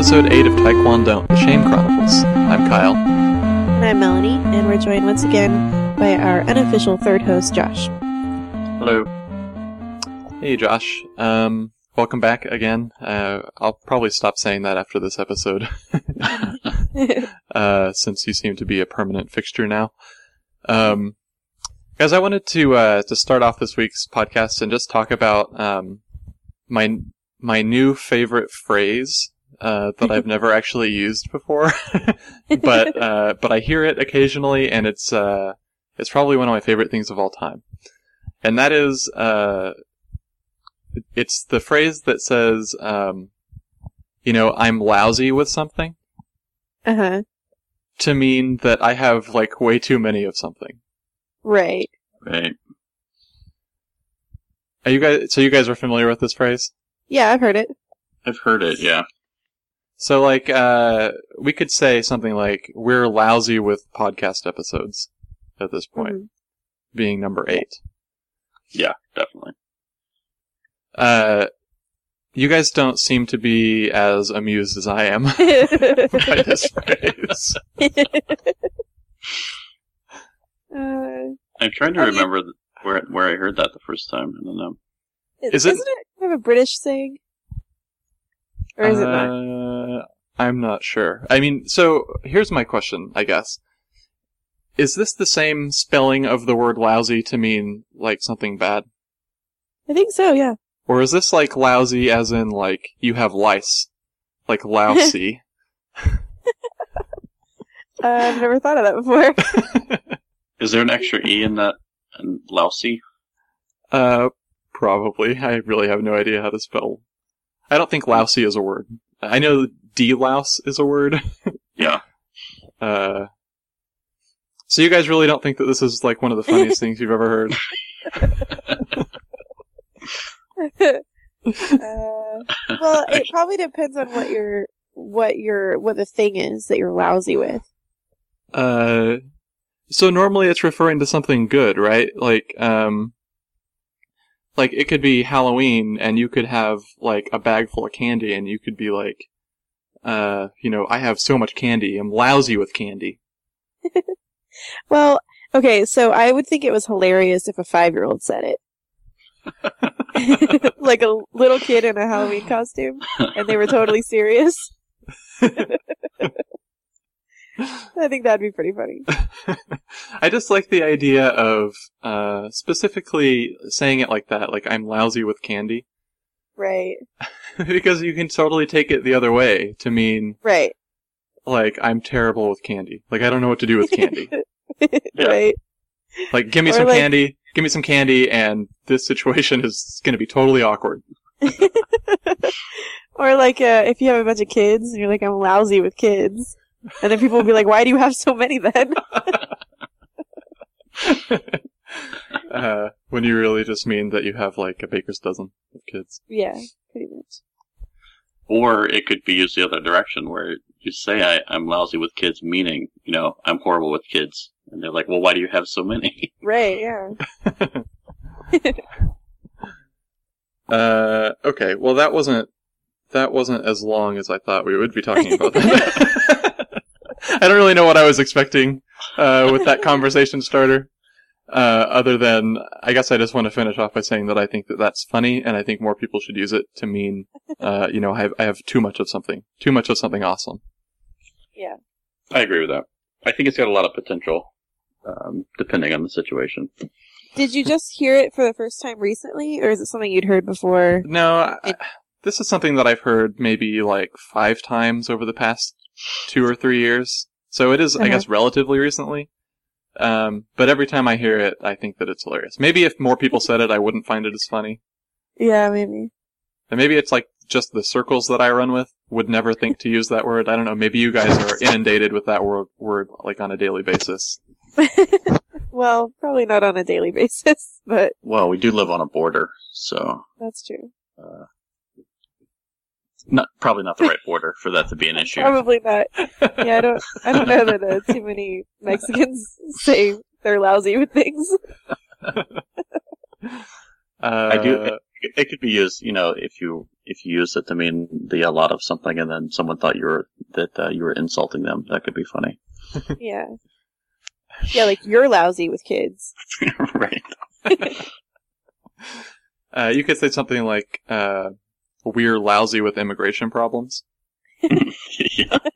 to episode 8 of Taekwondo, The Shame Chronicles. I'm Kyle. And I'm Melanie, and we're joined once again by our unofficial third host, Josh. Hello. Hey, Josh. Um, welcome back again. Uh, I'll probably stop saying that after this episode, uh, since you seem to be a permanent fixture now. Um, guys, I wanted to uh, to start off this week's podcast and just talk about um, my my new favorite phrase uh, that I've never actually used before, but uh, but I hear it occasionally, and it's uh, it's probably one of my favorite things of all time, and that is uh, it's the phrase that says, um, you know, I'm lousy with something, uh huh. to mean that I have like way too many of something. Right. Right. Are you guys? So you guys are familiar with this phrase? Yeah, I've heard it. I've heard it, yeah. So like, uh, we could say something like, "We're lousy with podcast episodes." At this point, Mhm. being number eight. Yeah, definitely. Uh, you guys don't seem to be as amused as I am by this phrase. uh, I'm trying to Oh, remember th- where where I heard that the first time. I don't know. Is it- Isn't it kind of a British saying? Or is it not? Uh, I'm not sure. I mean, so here's my question, I guess. Is this the same spelling of the word lousy to mean like something bad? I think so, yeah. Or is this like lousy as in like you have lice? Like lousy? Uh, I've never thought of that before. Is there an extra e in that? And lousy? uh, probably. I really have no idea how to spell. I don't think lousy is a word. I know de-louse is a word. Yeah. Uh, so you guys really don't think that this is like one of the funniest things you've ever heard? uh, well, it probably depends on what your what your what the thing is that you're lousy with. Uh, so normally it's referring to something good, right? Like, um, like it could be Halloween and you could have like a bag full of candy and you could be like, uh, you know, I have so much candy. I'm lousy with candy. Well, okay, so I would think it was hilarious if a five year old said it. like a little kid in a Halloween costume, and they were totally serious. I think that'd be pretty funny. I just like the idea of, uh, specifically saying it like that, like I'm lousy with candy. Right, because you can totally take it the other way to mean, right, like, I'm terrible with candy. Like, I don't know what to do with candy. right. Like, give me Or some like- candy, give me some candy, and this situation is going to be totally awkward. Or like uh, if you have a bunch of kids and you're like, I'm lousy with kids. And then people will be like, why do you have so many then? uh, when you really just mean that you have like a baker's dozen of kids. yeah, pretty much. Or it could be used the other direction, where you say I, I'm lousy with kids, meaning you know I'm horrible with kids, and they're like, well, why do you have so many? Right, yeah. Uh, okay, well that wasn't that wasn't as long as I thought we would be talking about that. I don't really know what I was expecting uh, with that conversation starter. Uh, other than, I guess I just want to finish off by saying that I think that that's funny, and I think more people should use it to mean, uh, you know, I have, I have too much of something, too much of something awesome. Yeah. I agree with that. I think it's got a lot of potential, um, depending on the situation. Did you just hear it for the first time recently, or is it something you'd heard before? No, I, this is something that I've heard maybe like five times over the past two or three years. So it is, I Uh-huh. guess, relatively recently. Um, but every time I hear it, I think that it's hilarious. Maybe if more people said it, I wouldn't find it as funny. Yeah, maybe. And maybe it's like just the circles that I run with would never think to use that word. I don't know. Maybe you guys are inundated with that word, word like on a daily basis. well, probably not on a daily basis, but Well, we do live on a border, so that's true. uh, not probably not the right border for that to be an issue. Probably not. Yeah, I don't. I don't know that uh, too many Mexicans say they're lousy with things. Uh, I do. It, it could be used, you know, if you if you use it to mean the a lot of something, and then someone thought you were that uh, you were insulting them. That could be funny. Yeah. Yeah, like you're lousy with kids. right. Uh, you could say something like, uh, we're lousy with immigration problems. yeah.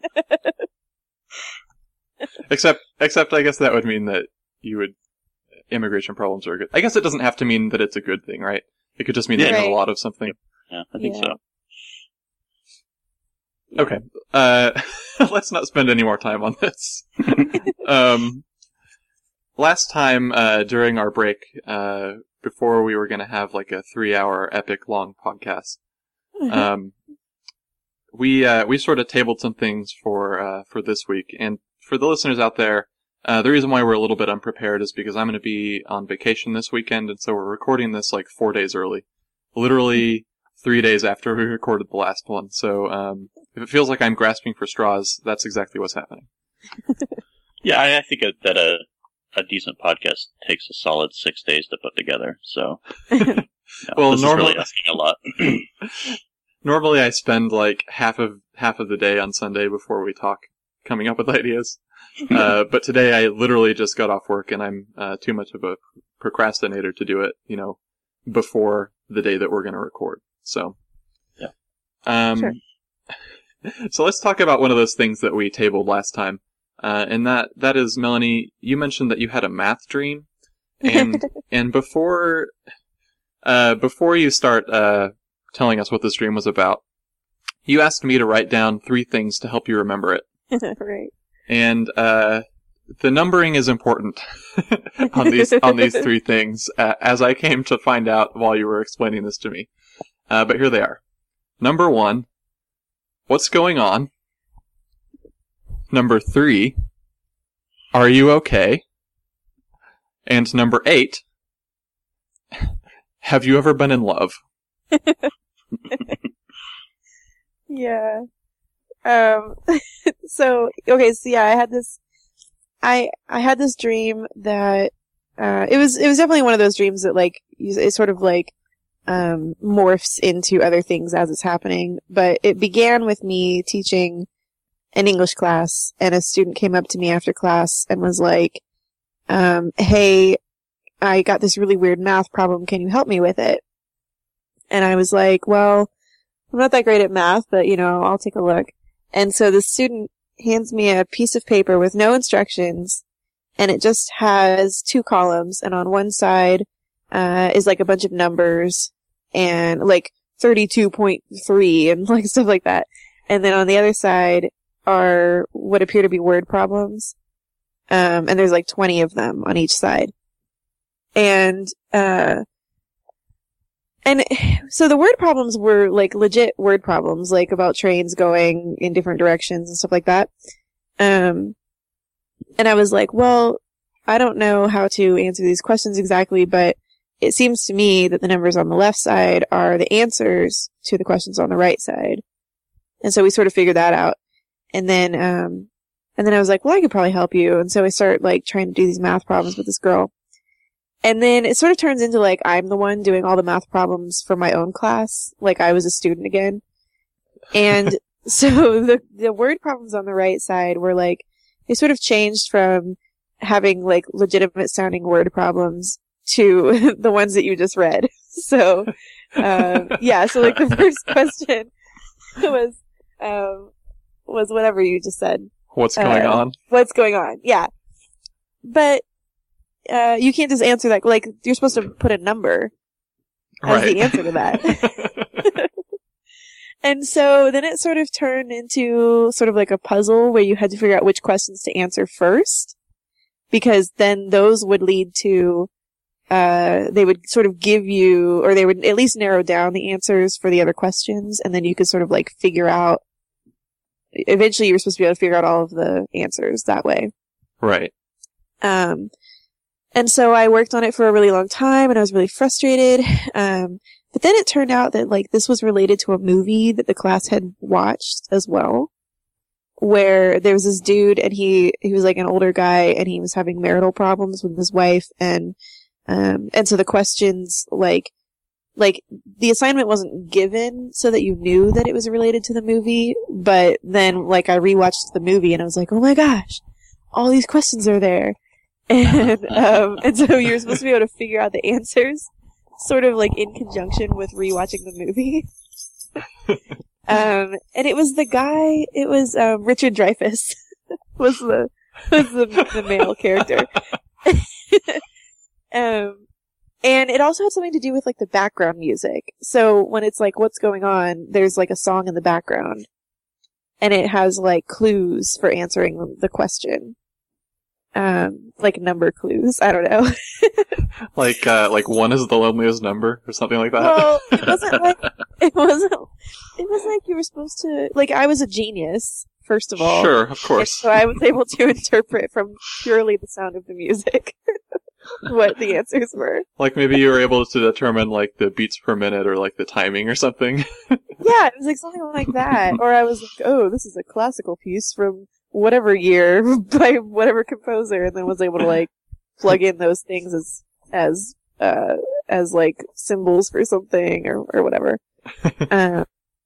Except, except I guess that would mean that you would, immigration problems are good. I guess it doesn't have to mean that it's a good thing, right? It could just mean that you know Right. a lot of something. Yeah, I think Yeah. so. Okay. Uh, let's not spend any more time on this. um, last time, uh, during our break, uh, before we were gonna have like a three hour epic long podcast, um, we, uh, we sort of tabled some things for, uh, for this week. And for the listeners out there, uh, the reason why we're a little bit unprepared is because I'm gonna be on vacation this weekend, and so we're recording this like four days early. Literally three days after we recorded the last one. So, um, if it feels like I'm grasping for straws, that's exactly what's happening. Yeah, I, I think that- that a a decent podcast takes a solid six days to put together. So, yeah, Well, this normal- is really asking a lot. Normally, I spend like half of half of the day on Sunday before we talk, coming up with ideas. Uh, but today, I literally just got off work, and I'm uh, too much of a procrastinator to do it. You know, before the day that we're going to record. So, Yeah. Um, Sure. so let's talk about one of those things that we tabled last time, uh, and that that is Melanie. You mentioned that you had a math dream, and and before uh, before you start uh, telling us what this dream was about, you asked me to write down three things to help you remember it, right. and uh, the numbering is important on these on these three things, uh, as I came to find out while you were explaining this to me. Uh, but here they are. Number one, what's going on? Number three, are you okay? And number eight, have you ever been in love? Yeah. Um, so, okay, so yeah, I had this, I, I had this dream that, uh, it was, it was definitely one of those dreams that like, it sort of like, um, morphs into other things as it's happening. But it began with me teaching an English class and a student came up to me after class and was like, um, hey, I got this really weird math problem. Can you help me with it? And I was like, well, I'm not that great at math, but you know, I'll take a look. And so the student hands me a piece of paper with no instructions and it just has two columns and on one side, uh, is like a bunch of numbers and like 32.3 and like stuff like that. And then on the other side are what appear to be word problems. Um, and there's like 20 of them on each side. And, uh, and so the word problems were like legit word problems, like about trains going in different directions and stuff like that. Um, and I was like, well, I don't know how to answer these questions exactly, but it seems to me that the numbers on the left side are the answers to the questions on the right side. And so we sort of figured that out. And then, um, and then I was like, well, I could probably help you. And so I start like trying to do these math problems with this girl. And then it sort of turns into like I'm the one doing all the math problems for my own class, like I was a student again. And so the the word problems on the right side were like they sort of changed from having like legitimate sounding word problems to the ones that you just read. So um yeah, so like the first question was um was whatever you just said What's going Uh, on? what's going on. Yeah. But, uh, you can't just answer that. Like, you're supposed to put a number as Right. the answer to that. and so then it sort of turned into sort of like a puzzle where you had to figure out which questions to answer first. Because then those would lead to, uh, they would sort of give you, or they would at least narrow down the answers for the other questions, and then you could sort of like figure out eventually you were supposed to be able to figure out all of the answers that way. right. Um, and so I worked on it for a really long time and I was really frustrated. Um, but then it turned out that like this was related to a movie that the class had watched as well. Where there was this dude and he, he was like an older guy and he was having marital problems with his wife and, um, and so the questions like like the assignment wasn't given so that you knew that it was related to the movie, but then like I rewatched the movie and I was like, oh my gosh, all these questions are there. And, um, and so you're supposed to be able to figure out the answers sort of like in conjunction with rewatching the movie. um, and it was the guy, it was, um, Richard Dreyfuss was the, was the, the male character. um, and it also had something to do with like the background music. So when it's like, what's going on, there's like a song in the background. And it has like clues for answering the question. Um, like number clues. I don't know. like, uh, like one is the loneliest number or something like that. Well, it wasn't like, it wasn't, it was like you were supposed to, like I was a genius, first of all. Sure, of course. so I was able to interpret from purely the sound of the music what the answers were. Like maybe you were able to determine like the beats per minute or like the timing or something. Yeah, it was like something like that. Or I was like, oh, this is a classical piece from whatever year by whatever composer, and then was able to like plug in those things as as uh as like symbols for something or or whatever. uh,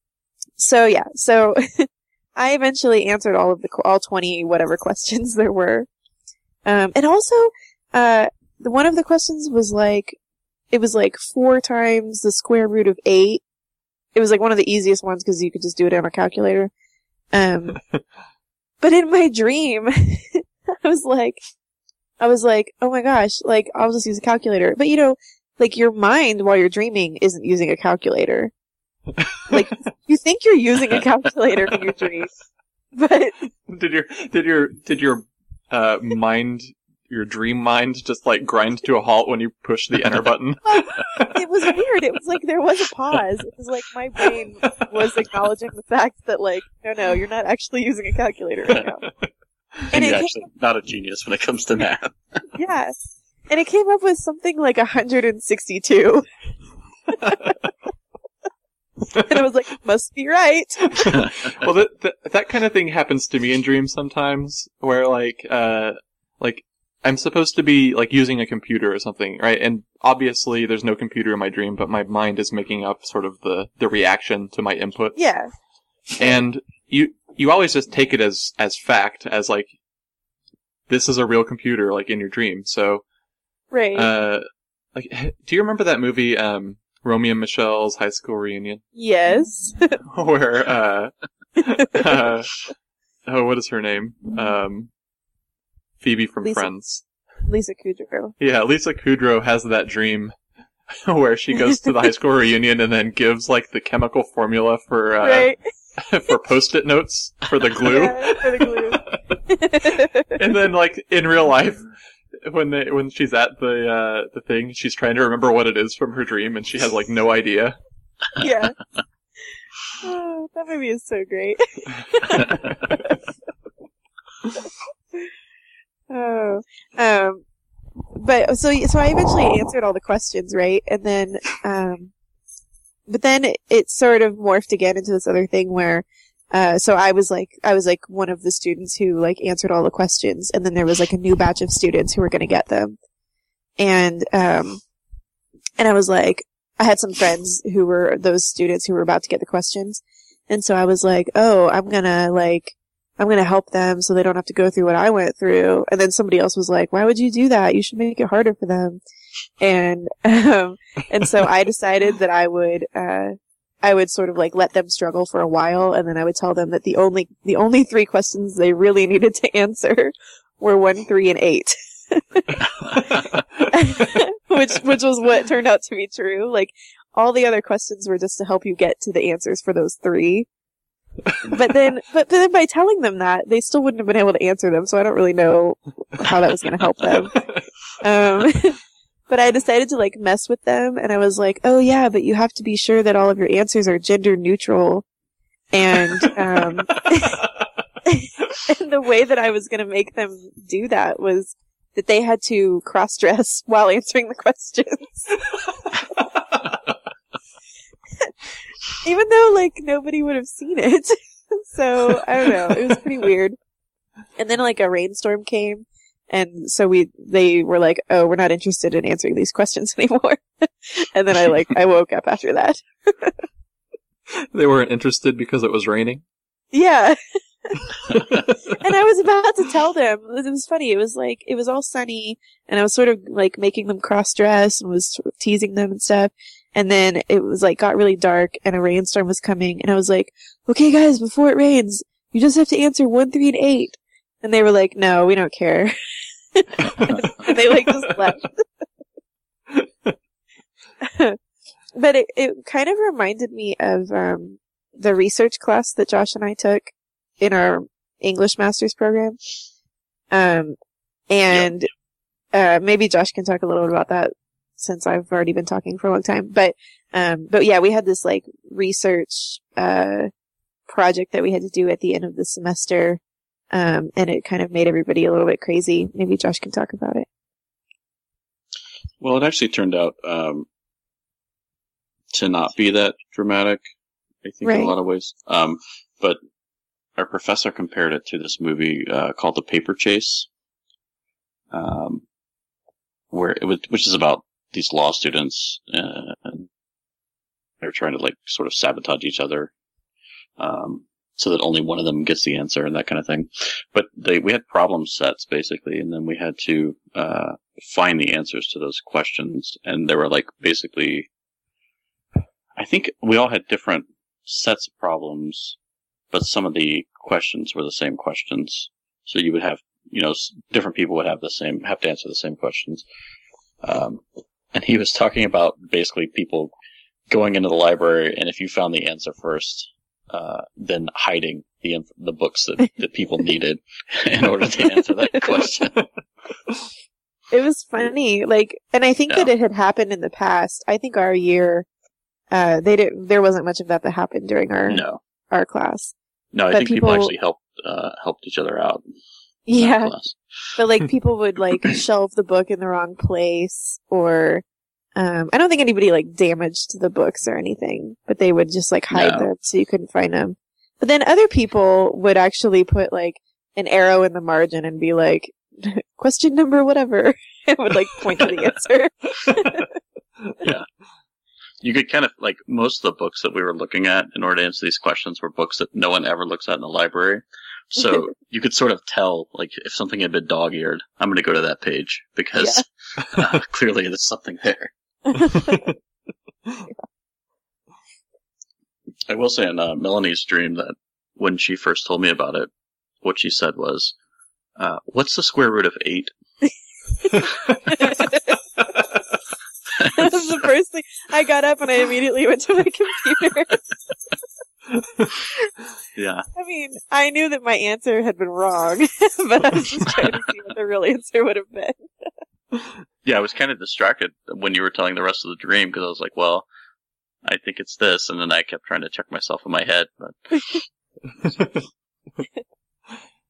so yeah, so I eventually answered all of the all twenty whatever questions there were, um, and also uh the one of the questions was like it was like four times the square root of eight. It was like one of the easiest ones because you could just do it on a calculator. Um, but in my dream, I was like, I was like, oh my gosh, like I'll just use a calculator. But you know, like your mind while you're dreaming isn't using a calculator. like you think you're using a calculator in your dream, but did your did your did your uh mind your dream mind just like grind to a halt when you push the enter button? it was weird. It was like there was a pause. It was like my brain was acknowledging the fact that like, no, no, you're not actually using a calculator right now. And, And you're it actually not a genius when it comes to math. yes. And it came up with something like 162. and I was like, must be right. well, that, that that kind of thing happens to me in dreams sometimes, where like uh like I'm supposed to be like using a computer or something, right? And obviously there's no computer in my dream, but my mind is making up sort of the the reaction to my input, Yeah. and you you always just take it as as fact, as like this is a real computer, like in your dream. So, Right. uh, like, do you remember that movie, um, Romy and Michele's high school reunion? yes. where uh, uh oh what is her name um phoebe from Lisa- friends Lisa Kudrow. yeah lisa kudrow has that dream where she goes to the high school reunion and then gives like the chemical formula for uh right. for post-it notes for the glue Yeah, for the glue. and then like in real life when they when she's at the uh the thing she's trying to remember what it is from her dream and she has like no idea yeah. Oh, that movie is so great. Oh, um, but so so I eventually answered all the questions right, and then um, but then it, it sort of morphed again into this other thing where. Uh, so I was like, I was like one of the students who like answered all the questions, and then there was like a new batch of students who were going to get them, and um, and I was like, I had some friends who were those students who were about to get the questions, and so I was like, oh, I'm gonna like I'm going to help them so they don't have to go through what I went through. And then somebody else was like, why would you do that? You should make it harder for them. And, um, and so I decided that I would, uh, I would sort of like let them struggle for a while and then I would tell them that the only, the only three questions they really needed to answer were one, three, and eight. which, which was what turned out to be true. Like, all the other questions were just to help you get to the answers for those three but then, but then by telling them that, they still wouldn't have been able to answer them. So I don't really know how that was going to help them. Um, but I decided to like mess with them, and I was like, "Oh yeah, but you have to be sure that all of your answers are gender neutral." And um, and the way that I was going to make them do that was that they had to cross dress while answering the questions. Even though like nobody would have seen it. so I don't know. It was pretty weird. And then like a rainstorm came, And so we, they were like, oh, we're not interested in answering these questions anymore. and then I like, I woke up after that. They weren't interested because it was raining. Yeah. and I was about to tell them. It was funny. It was like, it was all sunny and I was sort of like making them cross dress and was teasing them and stuff. And then it was like got really dark and a rainstorm was coming and I was like, okay guys, before it rains, you just have to answer one, three, and eight. And they were like, no, we don't care. and they like just left. but it, it kind of reminded me of, um, the research class that Josh and I took in our English master's program. Um, and, uh, maybe Josh can talk a little bit about that since I've already been talking for a long time. But, um, but yeah, we had this like research, uh, project that we had to do at the end of the semester. Um, and it kind of made everybody a little bit crazy. Maybe Josh can talk about it. Well, it actually turned out um, to not be that dramatic. I think in a lot of ways. Um, but our professor compared it to this movie uh, called The Paper Chase, um, where it was, which is about these law students uh, and they're trying to like sort of sabotage each other, um, so that only one of them gets the answer and that kind of thing. But they we had problem sets basically, and then we had to uh, find the answers to those questions, and there were like basically, I think we all had different sets of problems, but some of the questions were the same questions. So you would have, you know, different people would have the same, have to answer the same questions. Um, and he was talking about basically people going into the library, and if you found the answer first, uh, then hiding the inf- the books that, that people needed in order to answer that question. It was funny, like, and I think Yeah. that it had happened in the past. I think our year, uh, they didn't. there wasn't much of that that happened during our, No, our class. no, I But think people, people- actually helped uh, helped each other out. Yeah. But like people would like shelve the book in the wrong place or, um, I don't think anybody like damaged the books or anything, but they would just like hide No. them so you couldn't find them. But then other people would actually put like an arrow in the margin and be like, question number whatever. and would like point to the answer. Yeah. You could kind of like most of the books that we were looking at in order to answer these questions were books that no one ever looks at in the library. So you could sort of tell, like, if something had been dog-eared, I'm going to go to that page because uh, clearly there's something there. I will say in uh, Melanie's dream that when she first told me about it, what she said was, uh, "What's the square root of eight? that was the first thing. I got up and I immediately went to my computer. yeah, I mean, I knew that my answer had been wrong, but I was just trying to see what the real answer would have been. yeah. I was kind of distracted when you were telling the rest of the dream because I was like, well, I think it's this, and then I kept trying to check myself in my head, but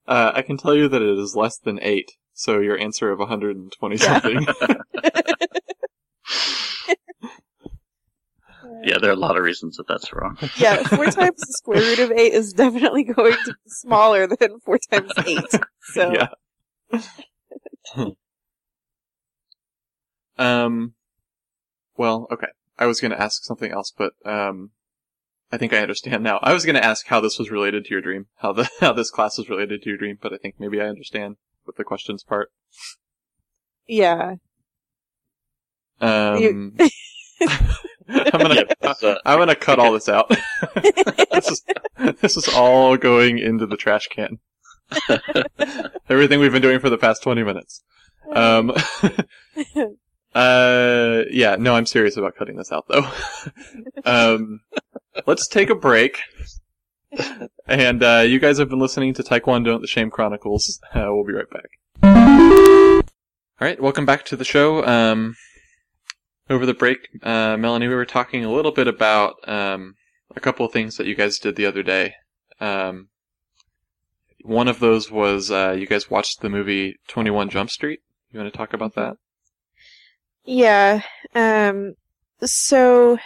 uh, I can tell you that it is less than eight. So your answer of 120 something. yeah, there are a lot of reasons that that's wrong. Yeah, four times the square root of eight is definitely going to be smaller than four times eight. So, yeah. um. Well, okay. I was going to ask something else, but um, I think I understand now. I was going to ask how this was related to your dream, how the how this class was related to your dream, but I think maybe I understand with the questions part. yeah. Um, I'm gonna Yeah, uh, I'm gonna cut all this out. this is this is all going into the trash can. Everything we've been doing for the past 20 minutes. Um, uh, yeah, no, I'm serious about cutting this out though. um, let's take a break. And, uh, you guys have been listening to Taekwondo the Shame Chronicles. Uh, we'll be right back. Alright, welcome back to the show. Um, over the break, uh, Melanie, we were talking a little bit about, um, a couple of things that you guys did the other day. Um, one of those was, uh, you guys watched the movie 21 Jump Street. You want to talk about that? Yeah. Um, so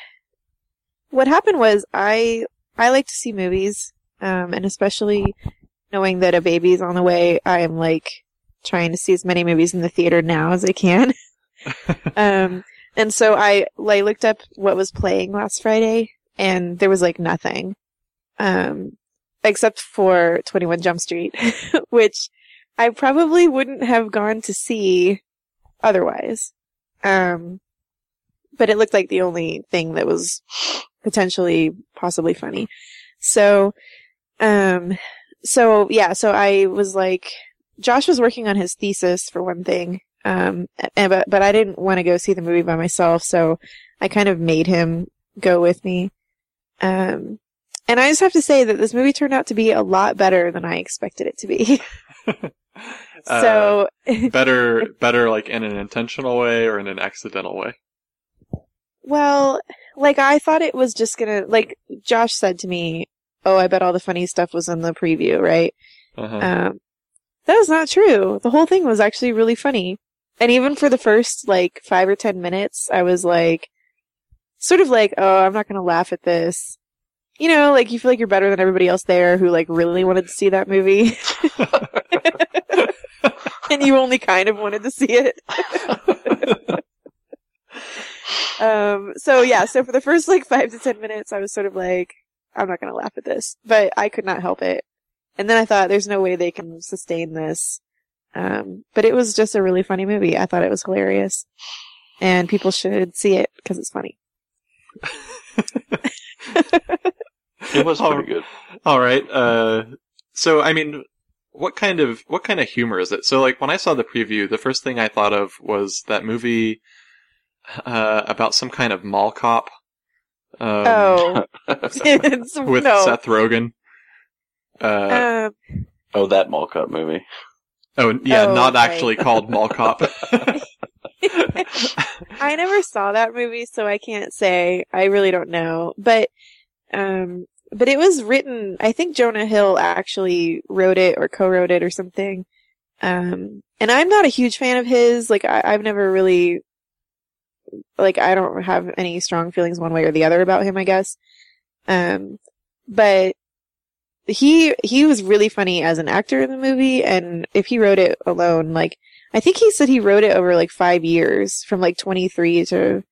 what happened was I, I like to see movies, um, and especially knowing that a baby's on the way, I am like trying to see as many movies in the theater now as I can. um, and so I, I looked up what was playing last Friday and there was like nothing. Um, except for 21 Jump Street, which I probably wouldn't have gone to see otherwise. Um, but it looked like the only thing that was potentially possibly funny. So, um, so yeah, so I was like, Josh was working on his thesis for one thing. Um, and, but, but I didn't want to go see the movie by myself, so I kind of made him go with me. Um, and I just have to say that this movie turned out to be a lot better than I expected it to be. so, Uh, better, better like in an intentional way or in an accidental way. well, like I thought it was just gonna, like Josh said to me, oh, I bet all the funny stuff was in the preview, right? Uh-huh. Um, that was not true. The whole thing was actually really funny. And even for the first like five or ten minutes, I was like, sort of like, oh, I'm not gonna laugh at this. You know, like you feel like you're better than everybody else there who like really wanted to see that movie. and you only kind of wanted to see it. Um, so yeah, so for the first like five to ten minutes, I was sort of like, I'm not gonna laugh at this, but I could not help it. And then I thought, there's no way they can sustain this. Um, but it was just a really funny movie. I thought it was hilarious. And people should see it because it's funny. It was pretty good. All right. Uh, so I mean, what kind of what kind of humor is it? So like when I saw the preview, the first thing I thought of was that movie uh, about some kind of mall cop. Um, oh, it's, with no. Seth Rogen. Uh, Um, oh, that mall cop movie. Oh yeah, oh, not right. actually called Mall Cop. I never saw that movie, so I can't say. I really don't know. But, um, but it was written, I think Jonah Hill actually wrote it or co-wrote it or something. Um, and I'm not a huge fan of his. Like, I, I've never really, like, I don't have any strong feelings one way or the other about him, I guess. Um, but he, he was really funny as an actor in the movie. And if he wrote it alone, like, I think he said he wrote it over like five years, from like 23 to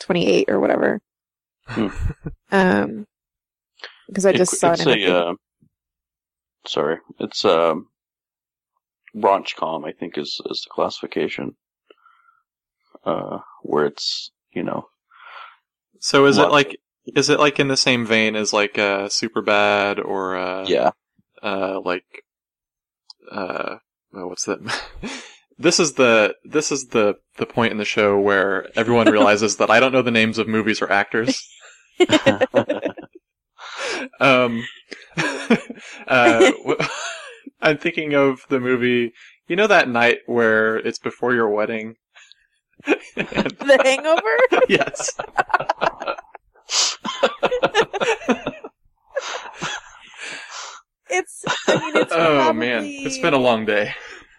28 or whatever. Hmm. um, because I It- just saw it. it's in a, thing. uh, sorry, it's um, raunch-com. I think is is the classification. Uh, where it's you know so is it like is it like in the same vein as like uh, Superbad or uh, yeah uh, like uh, oh, what's that? this is the this is the the point in the show where everyone realizes that I don't know the names of movies or actors. Um, uh, I'm thinking of the movie. You know that night where it's before your wedding. And- the Hangover. yes. It's. I mean, it's. Oh probably, man, it's been a long day.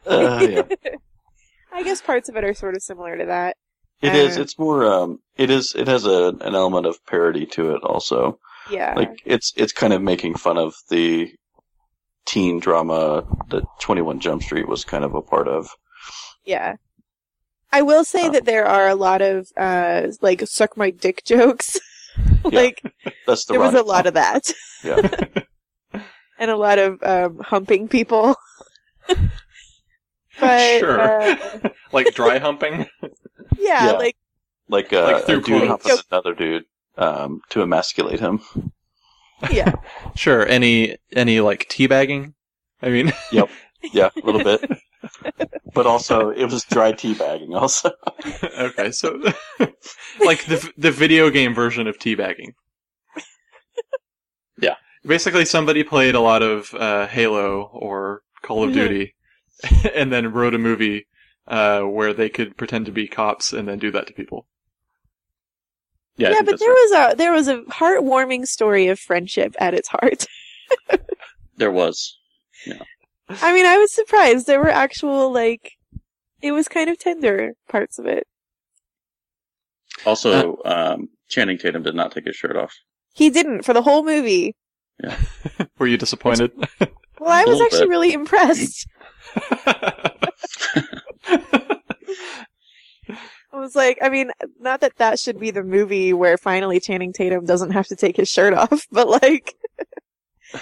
Uh, yeah. I guess parts of it are sort of similar to that. It is. Uh, It's more. Um. It is. It has a an element of parody to it. Also, Yeah. like it's it's kind of making fun of the teen drama that Twenty One Jump Street was kind of a part of. yeah. I will say Uh, that there are a lot of uh like suck my dick jokes. like That's the there was a lot of that. Yeah. and a lot of um humping people. but sure. uh, like dry humping. yeah, Yeah. like like uh, Like through a dude clothes. humping another dude um, to emasculate him. yeah. Sure. Any any like teabagging? I mean, yep. Yeah, a little bit. But also, it was dry teabagging. Also, okay, so like the the video game version of teabagging. Yeah. Basically, somebody played a lot of uh, Halo or Call of Mhm. Duty, and then wrote a movie uh, where they could pretend to be cops and then do that to people. Yeah, Yeah, but there right. was a there was a heartwarming story of friendship at its heart. there was. I mean, I was surprised. There were actual like it was kind of tender parts of it. Also, um, Channing Tatum did not take his shirt off. He didn't for the whole movie. Yeah. Were you disappointed? Well, I was actually bit. really impressed. I was like, I mean, not that that should be the movie where finally Channing Tatum doesn't have to take his shirt off, but like,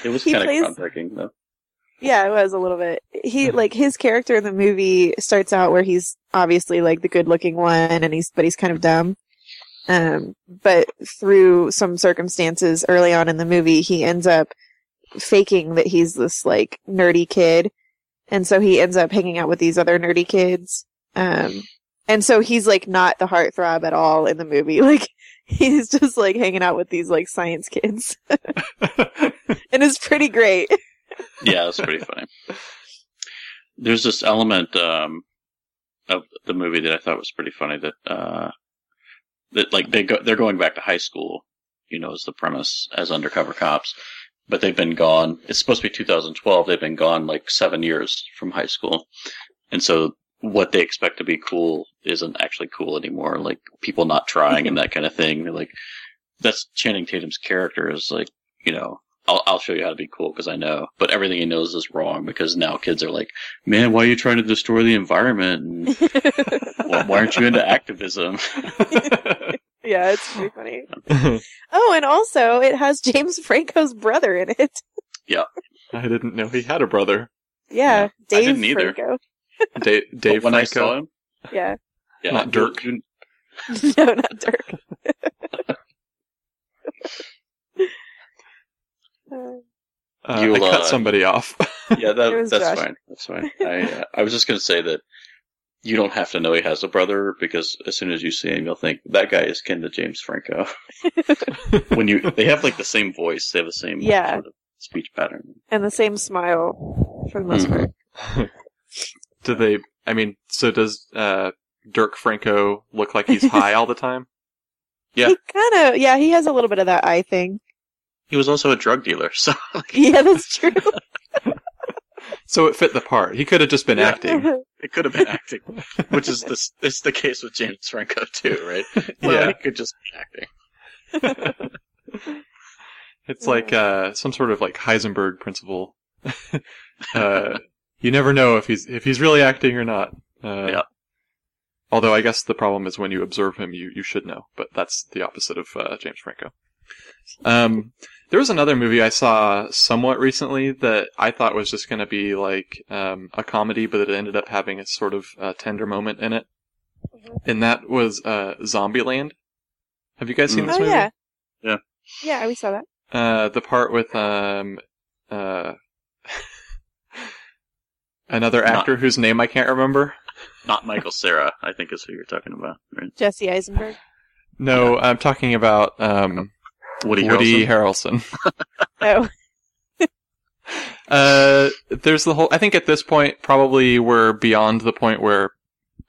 It was He kind of plays- groundbreaking, though. Yeah, it was a little bit. He, like, his character in the movie starts out where he's obviously like the good looking one and he's, but he's kind of dumb. Um, but through some circumstances early on in the movie, he ends up faking that he's this like nerdy kid. And so he ends up hanging out with these other nerdy kids. Um, and so he's like not the heartthrob at all in the movie. Like he's just like hanging out with these like science kids. and it's pretty great. Yeah, it's pretty funny. There's this element um, of the movie that I thought was pretty funny. That uh, that like they go, they're going back to high school. You know, is the premise as undercover cops, but they've been gone. It's supposed to be 2012. They've been gone like seven years from high school, and so what they expect to be cool isn't actually cool anymore. Like people not trying and that kind of thing. They're like that's Channing Tatum's character is like you know I'll, I'll show you how to be cool because I know, but everything he knows is wrong because now kids are like, man, why are you trying to destroy the environment? And why, why aren't you into activism? yeah, it's pretty funny. Oh, and also it has James Franco's brother in it. Yeah. I didn't know he had a brother. Yeah, Yeah, I Dave didn't either. Franco. Dave, Dave But when I Franco. saw him, Yeah. yeah, Not Dirk. no, not Dirk. Uh, You'll, I cut uh, somebody off. yeah, that, that's Josh. fine. That's fine. I uh, I was just gonna say that you don't have to know he has a brother because as soon as you see him, you'll think that guy is kin to James Franco. when you they have like the same voice, they have the same Yeah. sort of speech pattern. and the same smile for the most Mhm. part. Do they? I mean, so does uh, Dirk Franco look like he's high all the time? Yeah. He kind of, yeah, he has a little bit of that eye thing. He was also a drug dealer, so Yeah, that's true. So it fit the part. He could have just been Yeah. acting. It could have been acting, which is this is the case with James Franco too, right? Well, Yeah. he could just be acting. It's like uh, some sort of like Heisenberg principle. uh, you never know if he's if he's really acting or not. Uh, Yeah. Although I guess the problem is when you observe him, you, you should know. But that's the opposite of uh, James Franco. Um, there was another movie I saw somewhat recently that I thought was just going to be like um, a comedy, but it ended up having a sort of uh, tender moment in it, Mhm. and that was uh, Zombieland. Have you guys seen Mm. this oh movie? yeah, Yeah. yeah, we saw that. Uh, the part with um, uh, another Not- actor whose name I can't remember. Not Michael Cera, I think is who you're talking about. Right? Jesse Eisenberg. No, I'm talking about um, Woody, Woody Harrelson. Harrelson. Oh, Uh, there's the whole. I think at this point, probably we're beyond the point where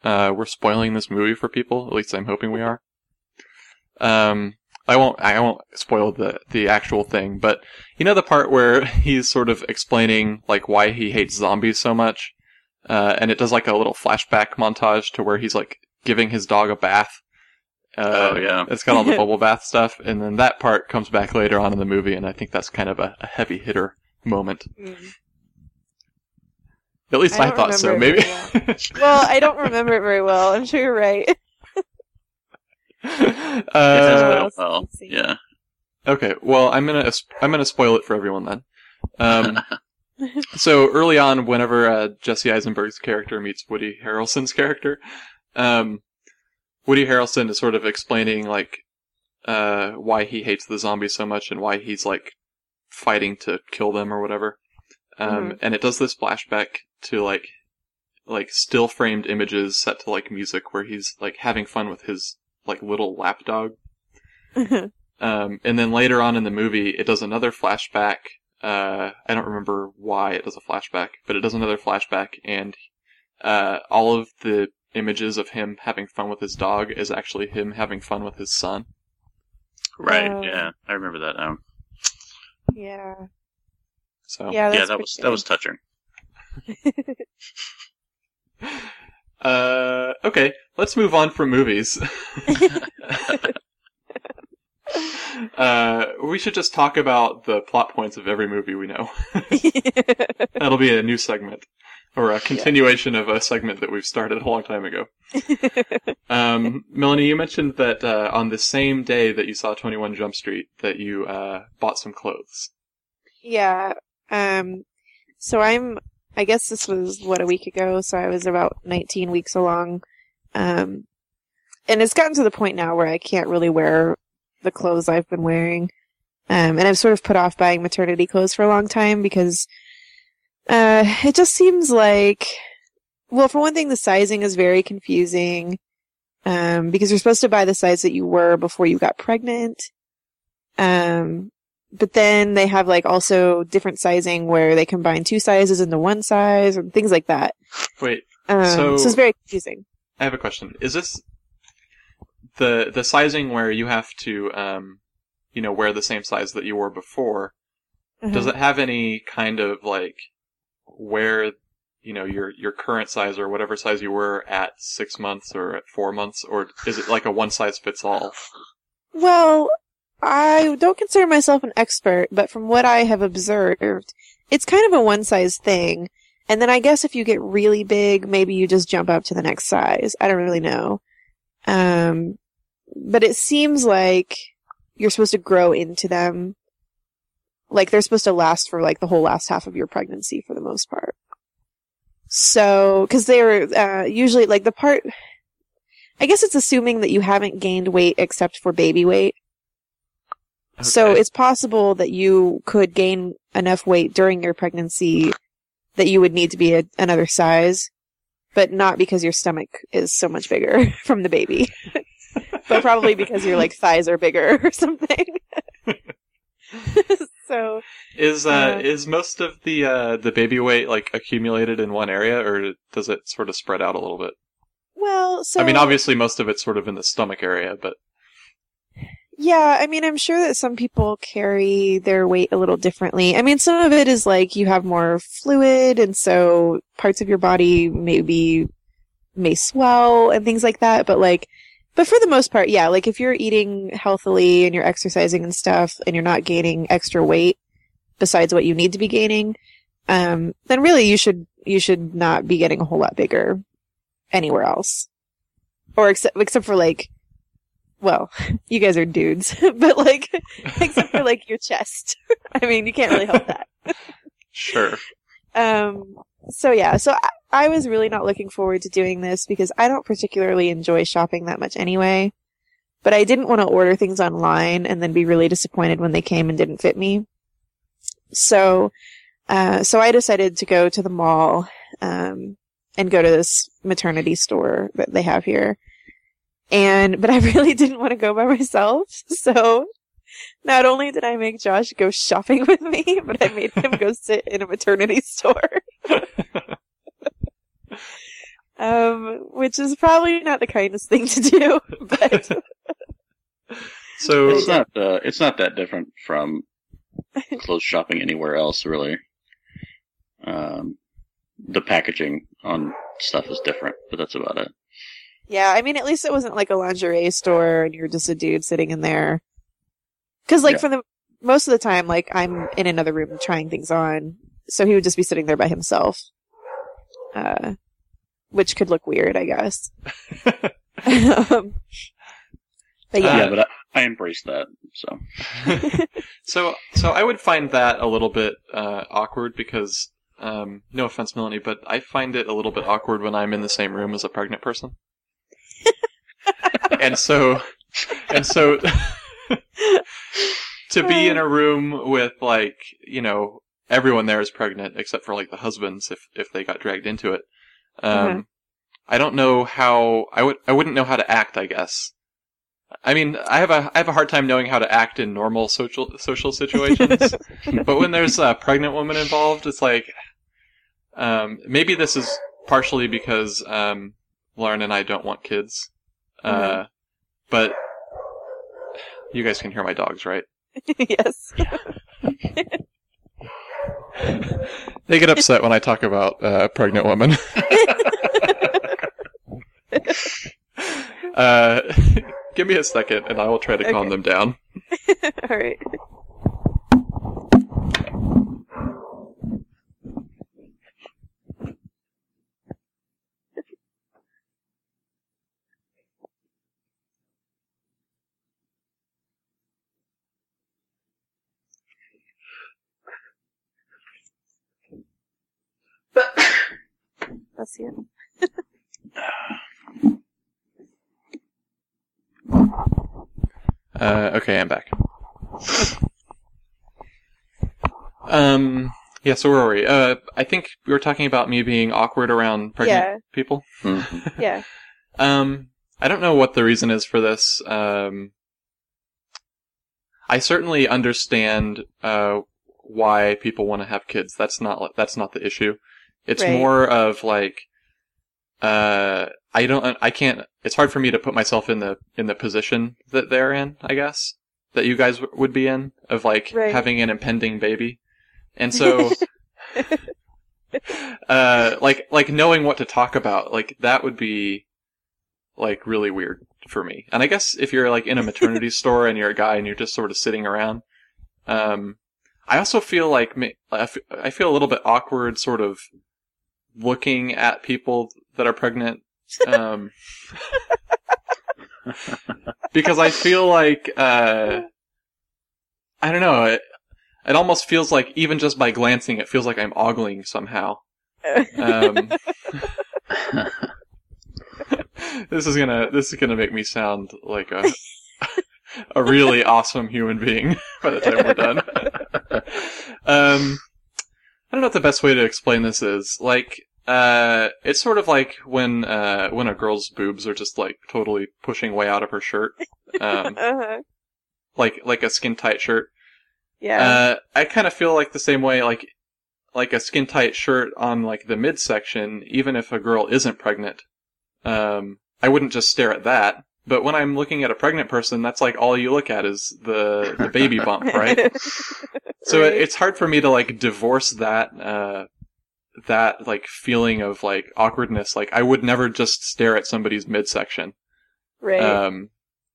uh, we're spoiling this movie for people. At least I'm hoping we are. Um, I won't. I won't spoil the the actual thing, but you know the part where he's sort of explaining like why he hates zombies so much, uh, and it does like a little flashback montage to where he's like giving his dog a bath. Uh, Oh, yeah. It's got all the bubble bath stuff, and then that part comes back later on in the movie, and I think that's kind of a, a heavy hitter moment. Mm. At least I I, thought so. Maybe. it well, I don't remember it very well. I'm sure you're right. Uh, been a else while. let's see. Yeah. okay. Well, I'm gonna I'm gonna spoil it for everyone then. Um, so early on, whenever uh, Jesse Eisenberg's character meets Woody Harrelson's character, um, Woody Harrelson is sort of explaining like uh, why he hates the zombies so much and why he's like fighting to kill them or whatever. Um, Mhm. And it does this flashback to like like still framed images set to like music where he's like having fun with his like little lap dog. Um, and then later on in the movie, it does another flashback. Uh, I don't remember why it does a flashback, but it does another flashback, and uh, all of the images of him having fun with his dog is actually him having fun with his son. Right. Oh. yeah, I remember that now. yeah. So, Yeah, that's yeah, that was good. that was touching. uh, okay, let's move on from movies. uh, we should just talk about the plot points of every movie we know. That'll be a new segment. Or a continuation of a segment that we've started a long time ago. Um, Melanie, you mentioned that uh, on the same day that you saw 21 Jump Street, that you uh, bought some clothes. Yeah. Um, so I'm, I guess this was, what, a week ago, so I was about 19 weeks along. Um, and it's gotten to the point now where I can't really wear the clothes I've been wearing. Um, and I've sort of put off buying maternity clothes for a long time because, uh, it just seems like, well, for one thing, the sizing is very confusing. Um, because you're supposed to buy the size that you were before you got pregnant. Um, but then they have like also different sizing where they combine two sizes into one size and things like that. Wait, Um, So- so it's very confusing. I have a question. Is this the the sizing where you have to, um, you know, wear the same size that you wore before? Does Uh-huh. it have any kind of like where you know your your current size or whatever size you were at six months or at four months, or is it like a one size fits all? Well, I don't consider myself an expert, but from what I have observed, it's kind of a one size thing. And then I guess if you get really big, maybe you just jump up to the next size. I don't really know. Um, but it seems like you're supposed to grow into them. Like they're supposed to last for like the whole last half of your pregnancy for the most part. So, cause they're, uh, usually like the part, I guess it's assuming that you haven't gained weight except for baby weight. So it's possible that you could gain enough weight during your pregnancy that you would need to be a, another size, but not because your stomach is so much bigger from the baby, but probably because your like thighs are bigger or something. so Is uh, Uh, is most of the uh, the baby weight like accumulated in one area, or does it sort of spread out a little bit? well, so I mean, obviously, most of it's sort of in the stomach area, but Yeah, I mean, I'm sure that some people carry their weight a little differently. I mean, some of it is like you have more fluid, and so parts of your body maybe may swell and things like that. But like, but for the most part, yeah, like if you're eating healthily and you're exercising and stuff, and you're not gaining extra weight besides what you need to be gaining, um, then really you should you should not be getting a whole lot bigger anywhere else, or except except for like well, you guys are dudes, but like, except for like your chest. I mean, you can't really help that. sure. Um, so yeah, so I, I was really not looking forward to doing this because I don't particularly enjoy shopping that much anyway. But I didn't want to order things online and then be really disappointed when they came and didn't fit me. So, uh, so I decided to go to the mall, um, and go to this maternity store that they have here. And, but I really didn't want to go by myself. So not only did I make Josh go shopping with me, but I made him go sit in a maternity store. um, which is probably not the kindest thing to do, but So It's not. Uh, it's not that different from clothes shopping anywhere else, really. Um, the packaging on stuff is different, but that's about it. yeah, I mean, at least it wasn't like a lingerie store and you're just a dude sitting in there. Cause like Yeah. for the, most of the time, like I'm in another room trying things on. So he would just be sitting there by himself. Uh, which could look weird, I guess. um, but yeah. yeah, but I, I embrace that. So so so I would find that a little bit uh, awkward because um, no offense, Melanie, but I find it a little bit awkward when I'm in the same room as a pregnant person. and so and so to be in a room with like you know everyone there is pregnant except for like the husbands if if they got dragged into it. Um, Mhm. I don't know how I would I wouldn't know how to act. I guess. I mean, I have a I have a hard time knowing how to act in normal social social situations, but when there's a pregnant woman involved, it's like, um, maybe this is partially because um, Lauren and I don't want kids, uh, but you guys can hear my dogs, right? yes. They get upset when I talk about uh, pregnant women. uh, give me a second, and I will try to calm Okay. them down. All right. That's you. Uh, okay, I'm back. Um, yeah, so where were we? Uh, I think we were talking about me being awkward around pregnant Yeah. people. Mhm. Yeah. Um, I don't know what the reason is for this. Um, I certainly understand uh, why people want to have kids. That's not that's not the issue. It's Right. more of like, uh, I don't, I can't. It's hard for me to put myself in the in the position that they're in. I guess that you guys w- would be in of like Right. having an impending baby, and so. uh like like knowing what to talk about like that would be like really weird for me and i guess if you're like in a maternity store and you're a guy and you're just sort of sitting around um i also feel like ma- I f- I feel a little bit awkward sort of looking at people that are pregnant um because i feel like uh i don't know it, it almost feels like even just by glancing it feels like i'm ogling somehow um, this is gonna this is gonna make me sound like a a really awesome human being by the time we're done. um, I don't know what the best way to explain this is. Like, uh, it's sort of like when uh when a girl's boobs are just like totally pushing way out of her shirt, um, uh-huh. like like a skin tight shirt. Yeah. Uh, I kind of feel like the same way, like like a skin tight shirt on like the midsection, even if a girl isn't pregnant. Um, I wouldn't just stare at that. But when I'm looking at a pregnant person, that's like all you look at is the the baby bump, right? So it, it's hard for me to like divorce that uh that like feeling of like awkwardness. Like I would never just stare at somebody's midsection right. um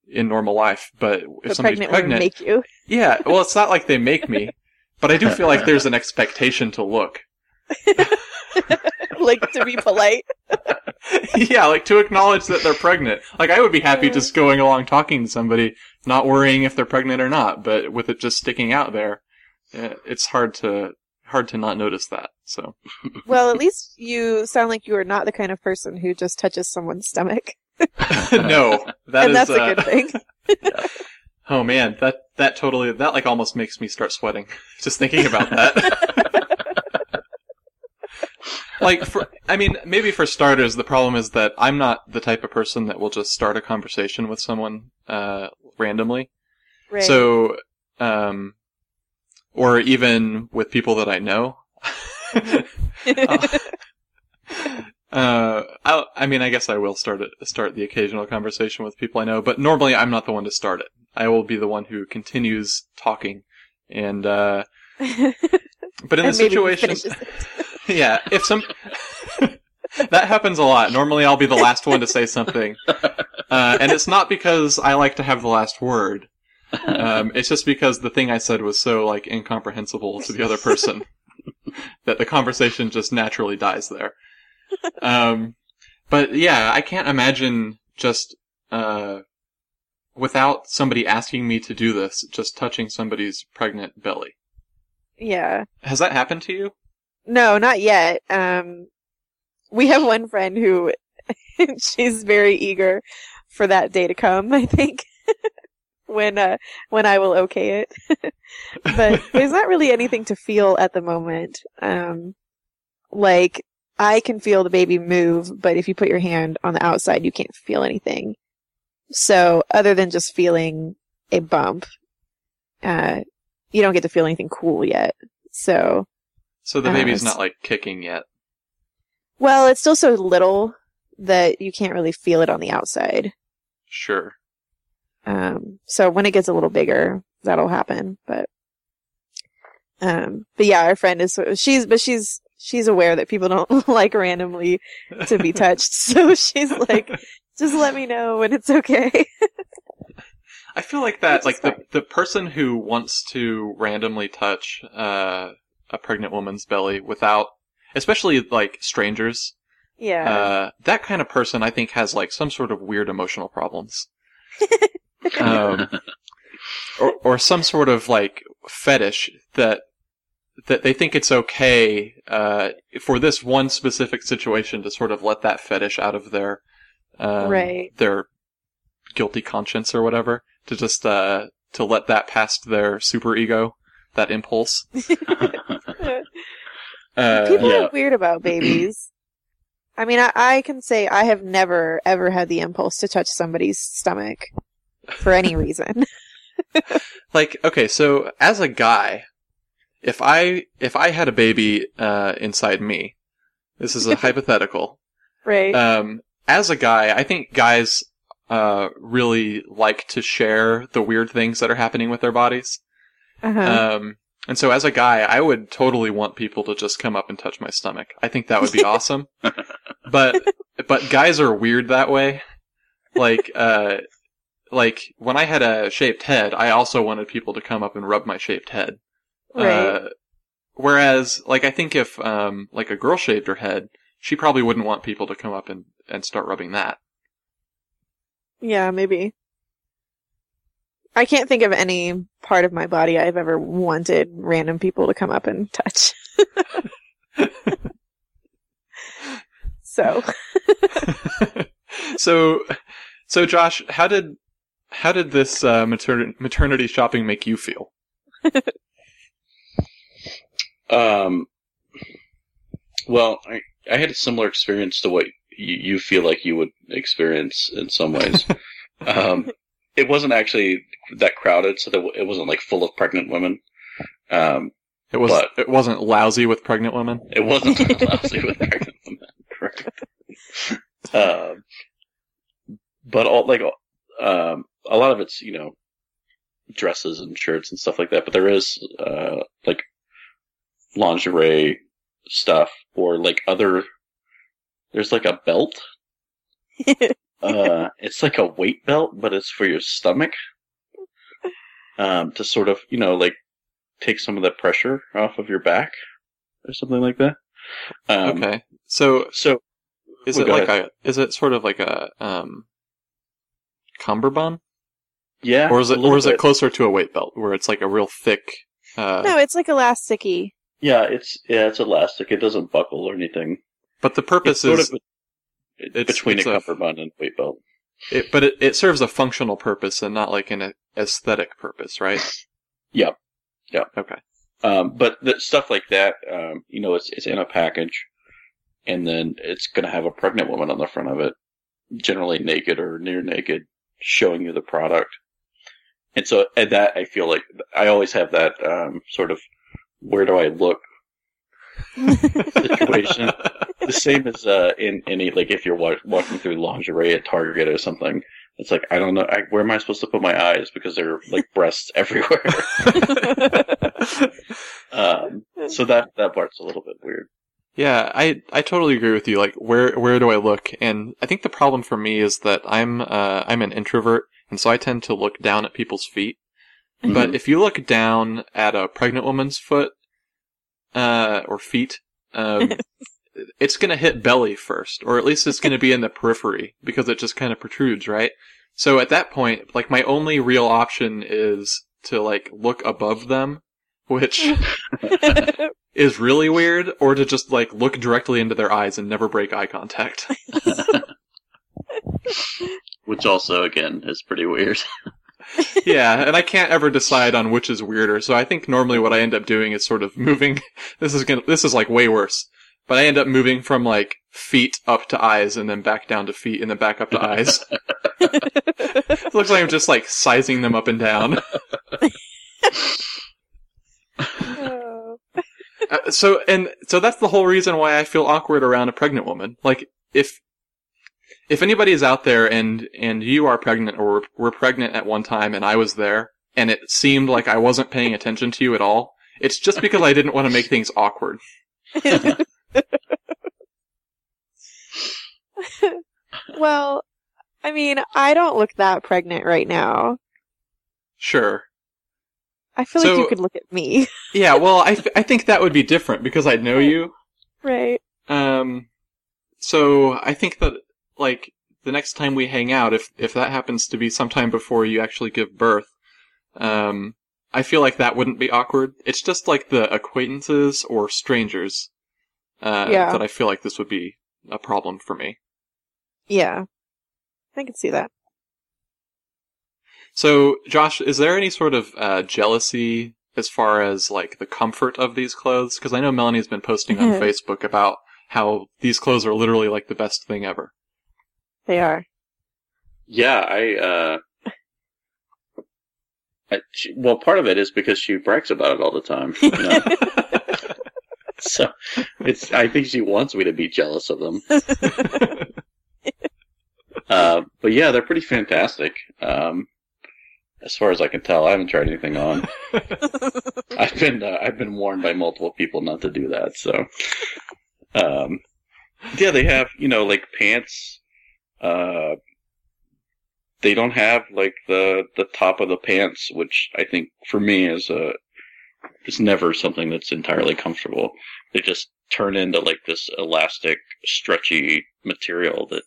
in normal life, but if the somebody's pregnant, pregnant, make you. yeah, well, it's not like they make me, but I do feel like there's an expectation to look. like to be polite. yeah, like to acknowledge that they're pregnant. Like I would be happy just going along talking to somebody, not worrying if they're pregnant or not, but with it just sticking out there, eh, it's hard to hard to not notice that. So Well, at least you sound like you are not the kind of person who just touches someone's stomach. no, that and is, that's uh, a good thing. Oh man, that that totally that like almost makes me start sweating just thinking about that. Like for I mean, maybe for starters the problem is that I'm not the type of person that will just start a conversation with someone uh randomly. Right. So um or even with people that I know. Uh, I, I mean, I guess I will start it, start the occasional conversation with people I know, but normally I'm not the one to start it. I will be the one who continues talking, and uh, but in the situation. yeah, if some that happens a lot. Normally, I'll be the last one to say something, uh, and it's not because I like to have the last word. Um, it's just because the thing I said was so like incomprehensible to the other person that the conversation just naturally dies there. Um, but yeah, I can't imagine just uh, without somebody asking me to do this, just touching somebody's pregnant belly. yeah. Has that happened to you? No, not yet. Um, we have one friend who she's very eager for that day to come. I think when uh, when I will okay it, but there's not really anything to feel at the moment. Um, like I can feel the baby move, but if you put your hand on the outside, you can't feel anything. So other than just feeling a bump, uh, you don't get to feel anything cool yet. So So the baby's not like kicking yet. Well, it's still so little that you can't really feel it on the outside. Sure. Um, so when it gets a little bigger, that'll happen. But, um, but yeah, our friend is, she's, but she's, she's aware that people don't like randomly to be touched. So she's like, just let me know when it's okay. I feel like that, like the the person who wants to randomly touch uh, a pregnant woman's belly without, especially like strangers, yeah. uh, that kind of person I think has like some sort of weird emotional problems, um, or or some sort of like fetish that that they think it's okay uh, for this one specific situation to sort of let that fetish out of their um, Right. their guilty conscience or whatever to just uh, to let that past their super ego, that impulse. Uh, People yeah. are weird about babies. I mean, I, I can say I have never ever had the impulse to touch somebody's stomach for any reason. like okay so as a guy if i if i had a baby uh inside me this is a hypothetical right. um as a guy i think guys uh really like to share the weird things that are happening with their bodies Uh-huh. um and so as a guy i would totally want people to just come up and touch my stomach i think that would be awesome but but guys are weird that way like uh like when i had a shaved head i also wanted people to come up and rub my shaved head right. uh, whereas, like, I think if, um, like a girl shaved her head, she probably wouldn't want people to come up and, and start rubbing that. yeah, maybe. I can't think of any part of my body I've ever wanted random people to come up and touch. so, so, so Josh, how did, how did this, uh, mater- maternity shopping make you feel? Um, well, I, I had a similar experience to what you, you feel like you would experience in some ways. um, it wasn't actually that crowded, so that w- it wasn't like full of pregnant women. Um, It was, But- it wasn't lousy with pregnant women. it wasn't lousy with pregnant women, correct? Um, but all like um, a lot of it's you know dresses and shirts and stuff like that. But there is uh, like lingerie stuff or like other. There's like a belt. Uh, it's like a weight belt, but it's for your stomach. Um, to sort of you know like take some of the pressure off of your back or something like that. Um, okay. So, So is it go like a, is it sort of like a, um, cummerbund? yeah, Or is it, or is it closer to a weight belt where it's like a real thick, uh, no, it's like elasticy. Yeah, it's yeah, it's elastic. It doesn't buckle or anything. but the It's purpose sort is, of it's- between it's a a- cummerbund and weight belt. It, but it, it serves a functional purpose and not like an aesthetic purpose, right? Yep. Yep. Okay. Um, but the stuff like that, um, you know, it's it's in a package, and then it's going to have a pregnant woman on the front of it, generally naked or near naked, showing you the product. And so at that, I feel like I always have that um, sort of where do I look situation. the same as uh, in any like if you're wa- walking through lingerie at Target or something. It's like I don't know I, where am I supposed to put my eyes because there are like breasts everywhere. um, so that that part's a little bit weird. yeah, I I totally agree with you. Like, where where do I look? And I think the problem for me is that I'm uh I'm an introvert, and so I tend to look down at people's feet. But if you look down at a pregnant woman's foot, uh, or feet, um, it's gonna hit belly first, or at least it's gonna be in the periphery, because it just kind of protrudes, right? So at that point, like, my only real option is to, like, look above them, which is really weird, or to just, like, look directly into their eyes and never break eye contact. Which also again is pretty weird. yeah, and I can't ever decide on which is weirder. So I think normally what I end up doing is sort of moving. This is gonna. This is like way worse. But I end up moving from like feet up to eyes, and then back down to feet, and then back up to eyes. it looks like I'm just like sizing them up and down. Oh. Uh, so and so that's the whole reason why I feel awkward around a pregnant woman. Like if if anybody is out there and and you are pregnant or were, were pregnant at one time and I was there and it seemed like I wasn't paying attention to you at all, it's just because I didn't want to make things awkward. well, I mean, I don't look that pregnant right now. Sure. I feel like you could look at me. Yeah, well, I, th- I think that would be different because I know you. right. Um, so I think that like the next time we hang out, if if that happens to be sometime before you actually give birth, um, I feel like that wouldn't be awkward. It's just like the acquaintances or strangers uh, Yeah. that I feel like this would be a problem for me. Yeah. I can see that. So, Josh, is there any sort of uh, jealousy as far as like the comfort of these clothes? Because I know Melanie's been posting on Facebook about how these clothes are literally like the best thing ever. They are. Yeah, I, uh, I, she, well, part of it is because she brags about it all the time. you know? so it's, I think she wants me to be jealous of them. Uh, but yeah, they're pretty fantastic. Um, as far as I can tell, I haven't tried anything on. I've been, uh, I've been warned by multiple people not to do that. So, um, yeah, they have, you know, like pants, uh, they don't have like the the top of the pants, which I think for me is a is never something that's entirely comfortable. They just turn into like this elastic, stretchy material that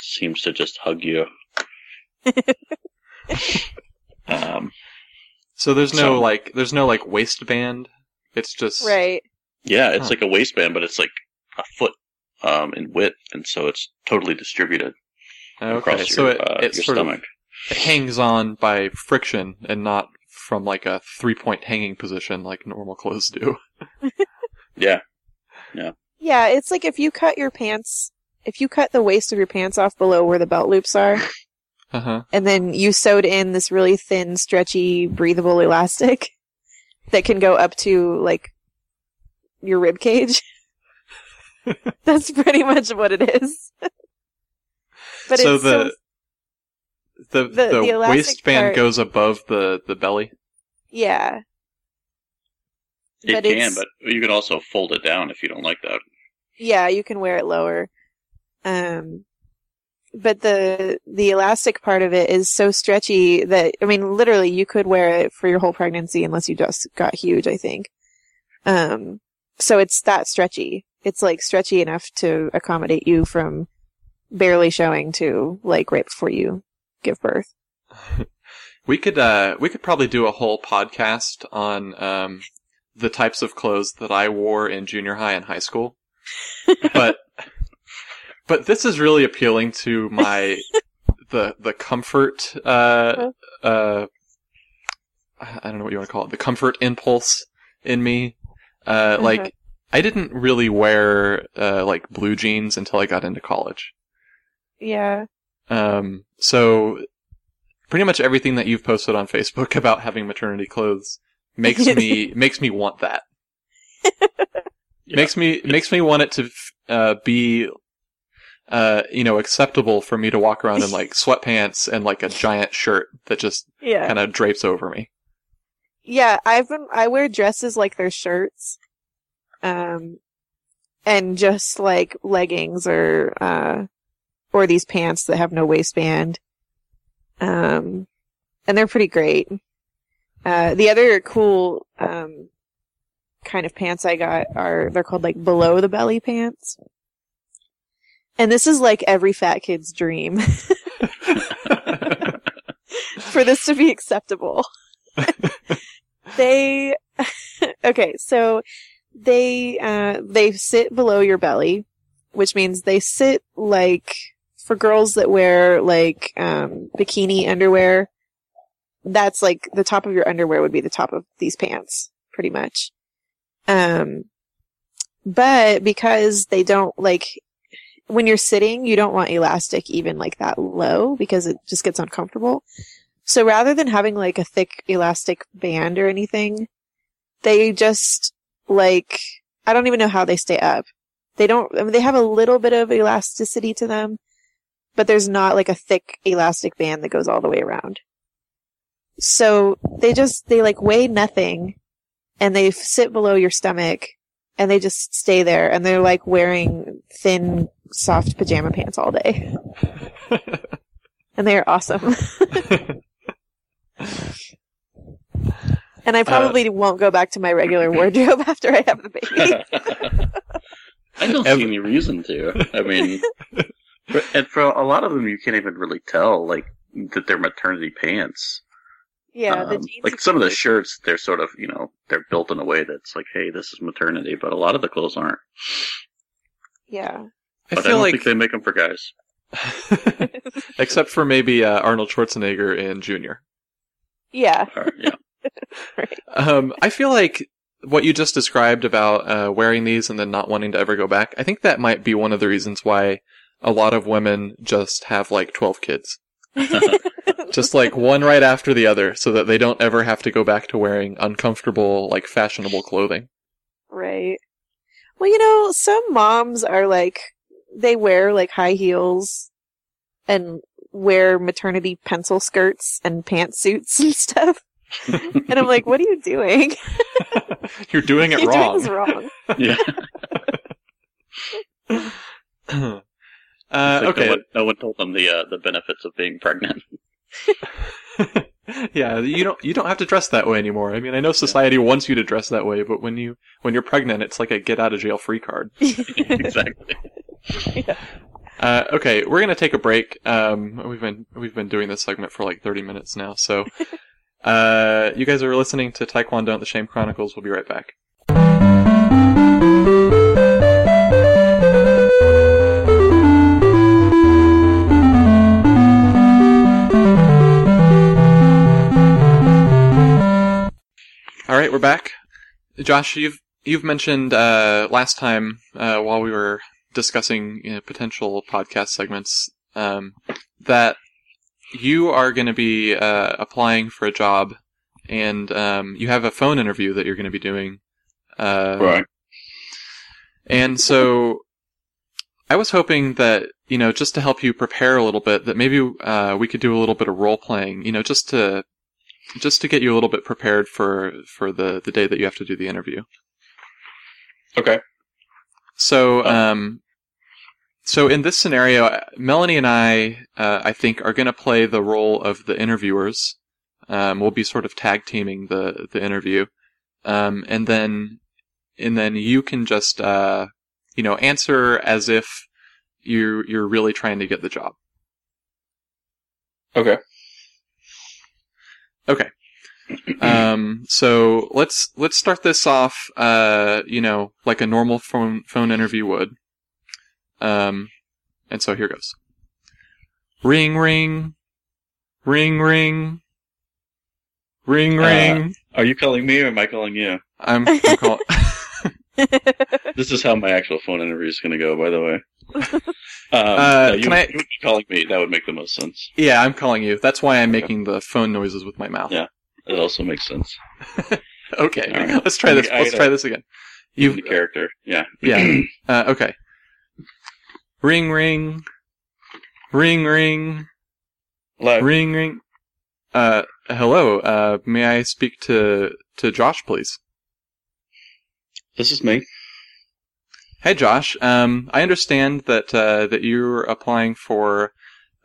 seems to just hug you. um, so there's no So- like there's no like waistband. It's just right. yeah, it's Huh. like a waistband, but it's like a foot um, in width, and so it's totally distributed okay. across so your, it, uh, it your sort stomach. of it hangs on by friction and not from like a three point hanging position like normal clothes do. Yeah, Yeah, Yeah, it's like if you cut your pants, if you cut the waist of your pants off below where the belt loops are, Uh huh. and then you sewed in this really thin, stretchy, breathable elastic that can go up to like your rib cage. That's pretty much what it is. but so it's the, so, the the- the, the waistband part- goes above the the belly. yeah, it But can, but you can also fold it down if you don't like that. yeah, you can wear it lower. Um, but the the elastic part of it is so stretchy that I mean, literally, you could wear it for your whole pregnancy unless you just got huge. I think. Um, so it's that stretchy. It's like stretchy enough to accommodate you from barely showing to like right before you give birth. We could uh we could probably do a whole podcast on um the types of clothes that I wore in junior high and high school. but but this is really appealing to my the the comfort uh uh I don't know what you want to call it. The comfort impulse in me. Uh like Uh-huh. I didn't really wear uh like blue jeans until I got into college. Yeah. Um, so pretty much everything that you've posted on Facebook about having maternity clothes makes me makes me want that. Yeah. Makes me makes me want it to uh, be uh, you know acceptable for me to walk around in like sweatpants and like a giant shirt that just Yeah. kind of drapes over me. Yeah, I've been I wear dresses like they're shirts. Um and just like leggings or uh or these pants that have no waistband. Um and they're pretty great. Uh the other cool um kind of pants I got are they're called like below the belly pants. And this is like every fat kid's dream for this to be acceptable. they okay, so they uh they sit below your belly, which means they sit like for girls that wear like um bikini underwear. That's like the top of your underwear would be the top of these pants, pretty much. Um but because they don't like when you're sitting, you don't want elastic even like that low because it just gets uncomfortable. So rather than having like a thick elastic band or anything, they just like, I don't even know how they stay up. They don't, I mean, they have a little bit of elasticity to them, but there's not like a thick elastic band that goes all the way around. So they just, they like weigh nothing and they sit below your stomach and they just stay there and they're like wearing thin, soft pajama pants all day. And they are awesome. And I uh, probably won't go back to my regular wardrobe after I have the baby. I don't Ev- see any reason to. I mean, for, and for a lot of them, you can't even really tell like that they're maternity pants. Yeah, the Um, jeans. like some of the shirts, they're sort of, you know, they're built in a way that's like, hey, this is maternity, but a lot of the clothes aren't. Yeah. I But I, feel don't like, think they make them for guys. except for maybe uh, Arnold Schwarzenegger in Junior. Yeah. Or, yeah. Right. Um, I feel like what you just described about uh, wearing these and then not wanting to ever go back. I think that might be one of the reasons why a lot of women just have like twelve kids, just like one right after the other, so that they don't ever have to go back to wearing uncomfortable, like fashionable clothing. Right. Well, you know, some moms are like, they wear like high heels and wear maternity pencil skirts and pantsuits and stuff. And I'm like, what are you doing? You're doing it You're wrong. doing wrong. yeah. uh, okay. No one, no one told them the uh, the benefits of being pregnant. yeah, you don't you don't have to dress that way anymore. I mean, I know society wants you to dress that way, but when you when you're pregnant, it's like a get out of jail free card. exactly. Uh, okay, we're gonna take a break. Um, we've been we've been doing this segment for like 30 minutes now, so uh, you guys are listening to Taekwondo the Shame Chronicles. We'll be right back. All right, we're back. Josh, you've you've mentioned uh, last time uh, while we were discussing you know, potential podcast segments um, that you are going to be uh, applying for a job, and um, you have a phone interview that you're going to be doing. Uh, Right. And so, I was hoping that you know just to help you prepare a little bit, that maybe uh, we could do a little bit of role playing. You know, just to just to get you a little bit prepared for for the the day that you have to do the interview. Okay. So, Oh. um, so in this scenario, Melanie and I, uh, I think, are going to play the role of the interviewers. Um, we'll be sort of tag teaming the the interview, um, and then and then you can just uh, you know answer as if you you're really trying to get the job. Okay. Okay. Um, so let's let's start this off. Uh, you know, like a normal phone phone interview would. Um, and so here goes. Ring ring, ring ring, ring Uh, ring. Are you calling me or am I calling you? I'm, I'm calling. This is how my actual phone interview is going to go, by the way. Um, Uh, no, you, can I- you would be calling me? That would make the most sense. yeah, I'm calling you. That's why I'm making the phone noises with my mouth. Yeah. That also makes sense. Okay, right. let's try this. I Let's try this again. You character, yeah. yeah. Uh, okay. Ring ring, ring ring. Live. Ring ring. Uh, hello. Uh, may I speak to to Josh, please? This is me. Hey, Josh. Um, I understand that uh, that you're applying for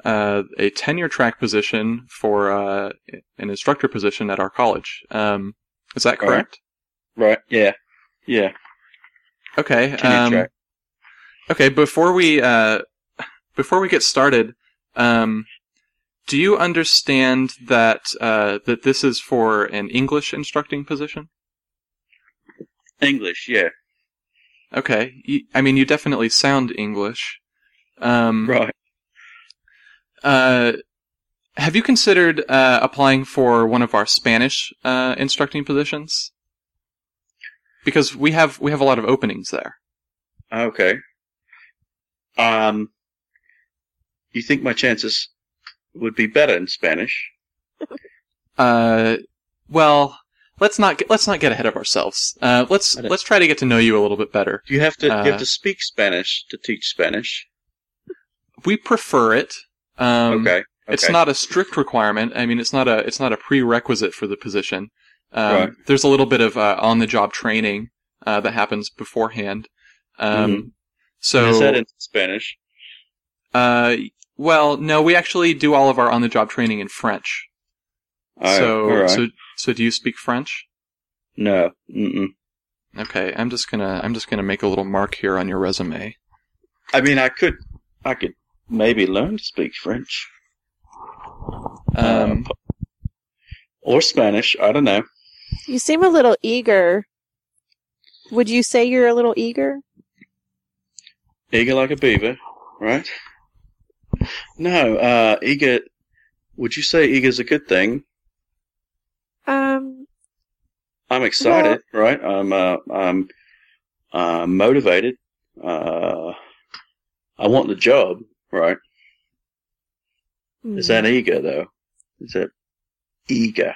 uh, a tenure track position for uh, an instructor position at our college. Um, is that correct? Right. Yeah. Yeah. Okay. Tenure Um, track. okay. Before we uh, before we get started, um, do you understand that uh, that this is for an English instructing position? English. Yeah. Okay. You, I mean, you definitely sound English. Um, Right. uh, have you considered uh, applying for one of our Spanish uh, instructing positions? Because we have we have a lot of openings there. Okay. Um. You think my chances would be better in Spanish? Uh, well, let's not get, let's not get ahead of ourselves. Uh, let's let's try to get to know you a little bit better. You have to. you Uh, have to speak Spanish to teach Spanish. We prefer it. Um, okay. It's not a strict requirement. I mean, it's not a it's not a prerequisite for the position. Um, Right. There's a little bit of uh, on the job training uh, that happens beforehand. Um, Mhm. So, Is that in Spanish? uh, well, no, we actually do all of our on the job training in French. Oh, so, all right. so, so do you speak French? no. Mm-mm. Okay, I'm just gonna I'm just gonna make a little mark here on your resume. I mean, I could. I could maybe learn to speak French. Um, or Spanish. I don't know. You seem a little eager. Would you say you're a little eager? Eager like a beaver, right? No, uh, eager. Would you say eager's a good thing? Um, I'm excited, right? I'm, uh, I'm, uh, motivated. Uh, I want the job, right? Is that eager though? Is it eager?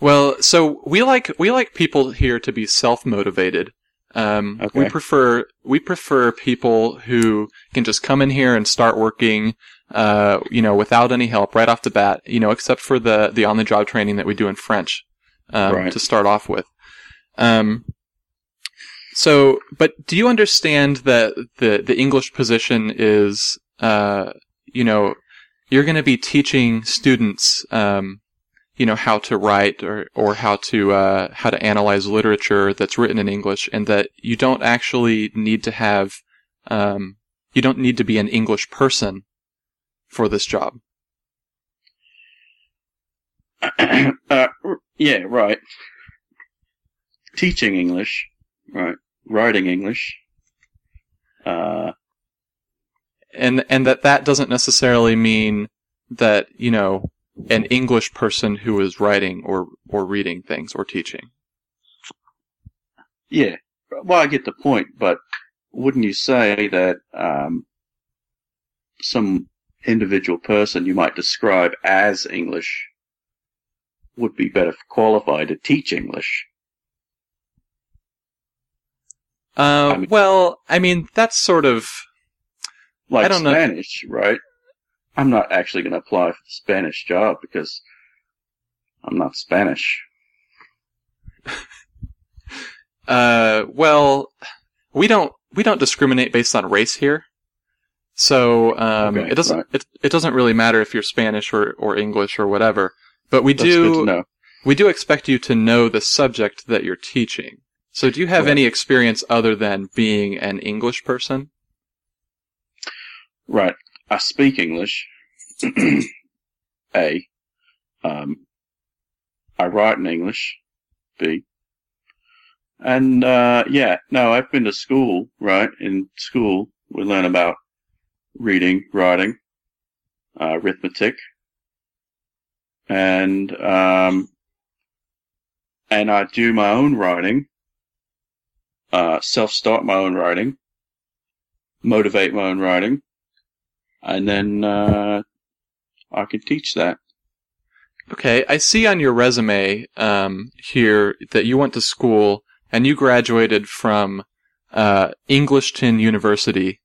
Well, so we like we like people here to be self motivated. Um, Okay. We prefer we prefer people who can just come in here and start working, uh, you know, without any help right off the bat. You know, except for the the on the job training that we do in French um, Right. to start off with. Um, so, but do you understand that the the English position is, uh, you know, you're going to be teaching students, um, you know, how to write or or how to uh, how to analyze literature that's written in English, and that you don't actually need to have, um, you don't need to be an English person for this job. uh, yeah, right. Teaching English, right? Writing English. Uh, and and that that doesn't necessarily mean that you know an English person who is writing or or reading things or teaching. yeah. Well, I get the point, but wouldn't you say that um, some individual person you might describe as English would be better qualified to teach English? Uh, I mean- well, I mean that's sort of Like I don't know. Spanish, right? I'm not actually going to apply for the Spanish job because I'm not Spanish. uh, well, we don't we don't discriminate based on race here. So um, Okay, it doesn't right. it, it doesn't really matter if you're Spanish or, or English or whatever. But we That's do know. we do expect you to know the subject that you're teaching. So do you have Correct. any experience other than being an English person? Right. I speak English. A. Um, I write in English. B. And, uh, yeah, no, I've been to school, right? In school, we learn about reading, writing, uh, arithmetic, and, um, and I do my own writing, uh, self-start my own writing, motivate my own writing, and then uh, I can teach that. Okay, I see on your resume um, here that you went to school and you graduated from uh, Englishton University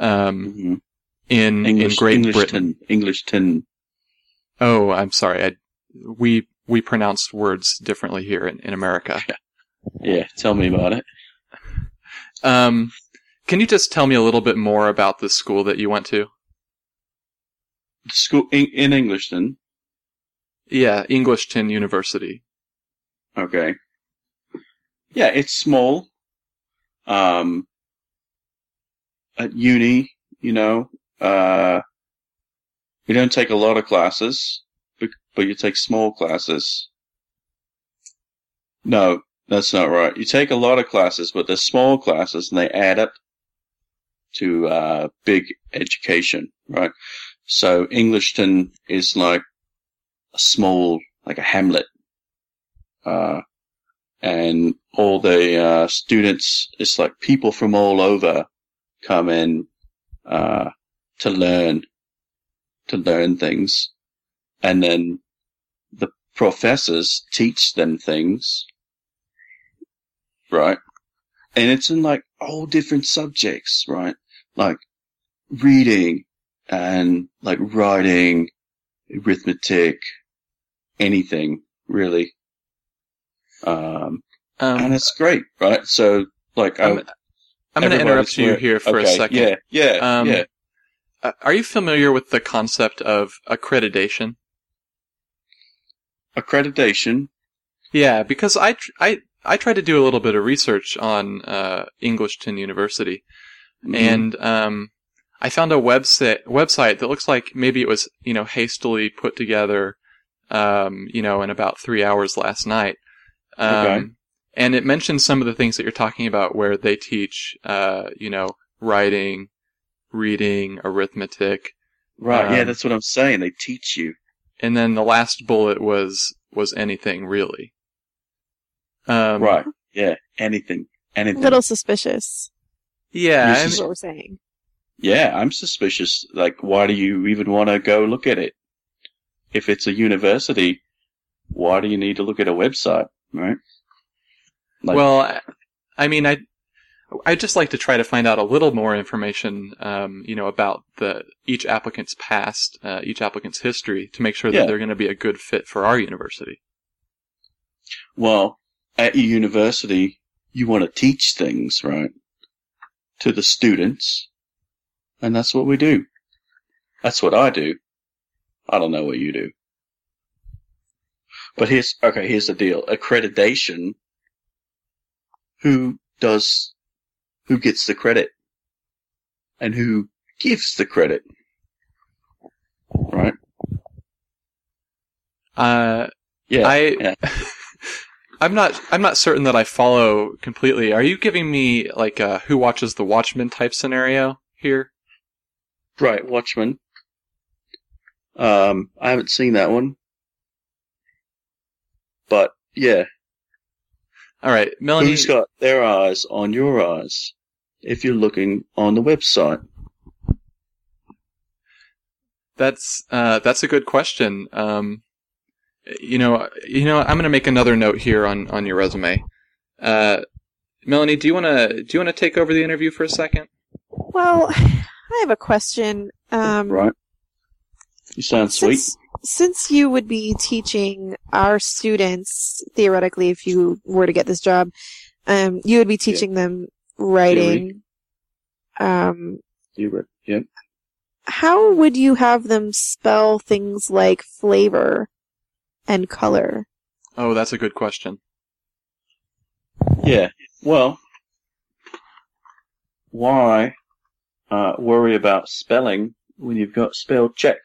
um, hmm in English, in Great English Britain. English tin. Oh, I'm sorry. I, we we pronounce words differently here in, in America. Yeah, tell me about it. Um, can you just tell me a little bit more about the school that you went to? School in, in Englishton. Yeah, Englishton University. Okay. Yeah, it's small. Um, at uni, you know, uh, you don't take a lot of classes, but, but you take small classes. No, that's not right. You take a lot of classes, but they're small classes and they add up to, uh, big education, right? So Englishton is like a small, like a hamlet. Uh, and all the, uh, students, it's like people from all over come in, uh, to learn, to learn things. And then the professors teach them things. Right? And it's in like all different subjects, right? Like reading and like writing, arithmetic, anything really. Um, and Um, it's great, right? So like, I'm, I, I'm going to interrupt you here for okay, a second. Yeah, yeah, Um, yeah. Uh, are you familiar with the concept of accreditation? Accreditation. Yeah, because I tr- I I tried to do a little bit of research on uh, Englishton University, Mhm. and um, I found a website website that looks like maybe it was you know hastily put together um, you know, in about three hours last night. Um, Okay. And it mentions some of the things that you're talking about where they teach, uh, you know, writing, reading, arithmetic. Right. yeah, Um, that's what I'm saying. They teach you. And then the last bullet was, was anything really. Um, right. Yeah. Anything. Anything. A little suspicious. Yeah. This Is is- what we're saying. Yeah, I'm suspicious. Like, why do you even want to go look at it? If it's a university, why do you need to look at a website, right? Like- well, I- mean, I, I just like to try to find out a little more information, um, you know, about the each applicant's past, uh, each applicant's history, to make sure that Yeah. they're going to be a good fit for our university. Well, at your university, you want to teach things, right? To the students. And that's what we do. That's what I do. I don't know what you do. But here's, okay, here's the deal. Accreditation. Who does, who gets the credit? And who gives the credit? Right? Uh, Yeah. I, yeah. I'm not, I'm not certain that I follow completely. Are you giving me like a Who Watches the Watchmen type scenario here? Right, Watchmen. Um, I haven't seen that one. But, yeah. All right, Melanie. Who's got their eyes on your eyes? If you're looking on the website. That's uh, that's a good question. Um, you know, you know, I'm going to make another note here on on your resume. Uh, Melanie, do you want to do you want to take over the interview for a second? Well, I have a question. Um, Right? You sound sweet. Since, since you would be teaching our students, theoretically, if you were to get this job, um, you would be teaching them writing. Um, You re- yeah. how would you have them spell things like flavor and color? Oh, that's a good question. Yeah. Well, why uh, worry about spelling when you've got spell check?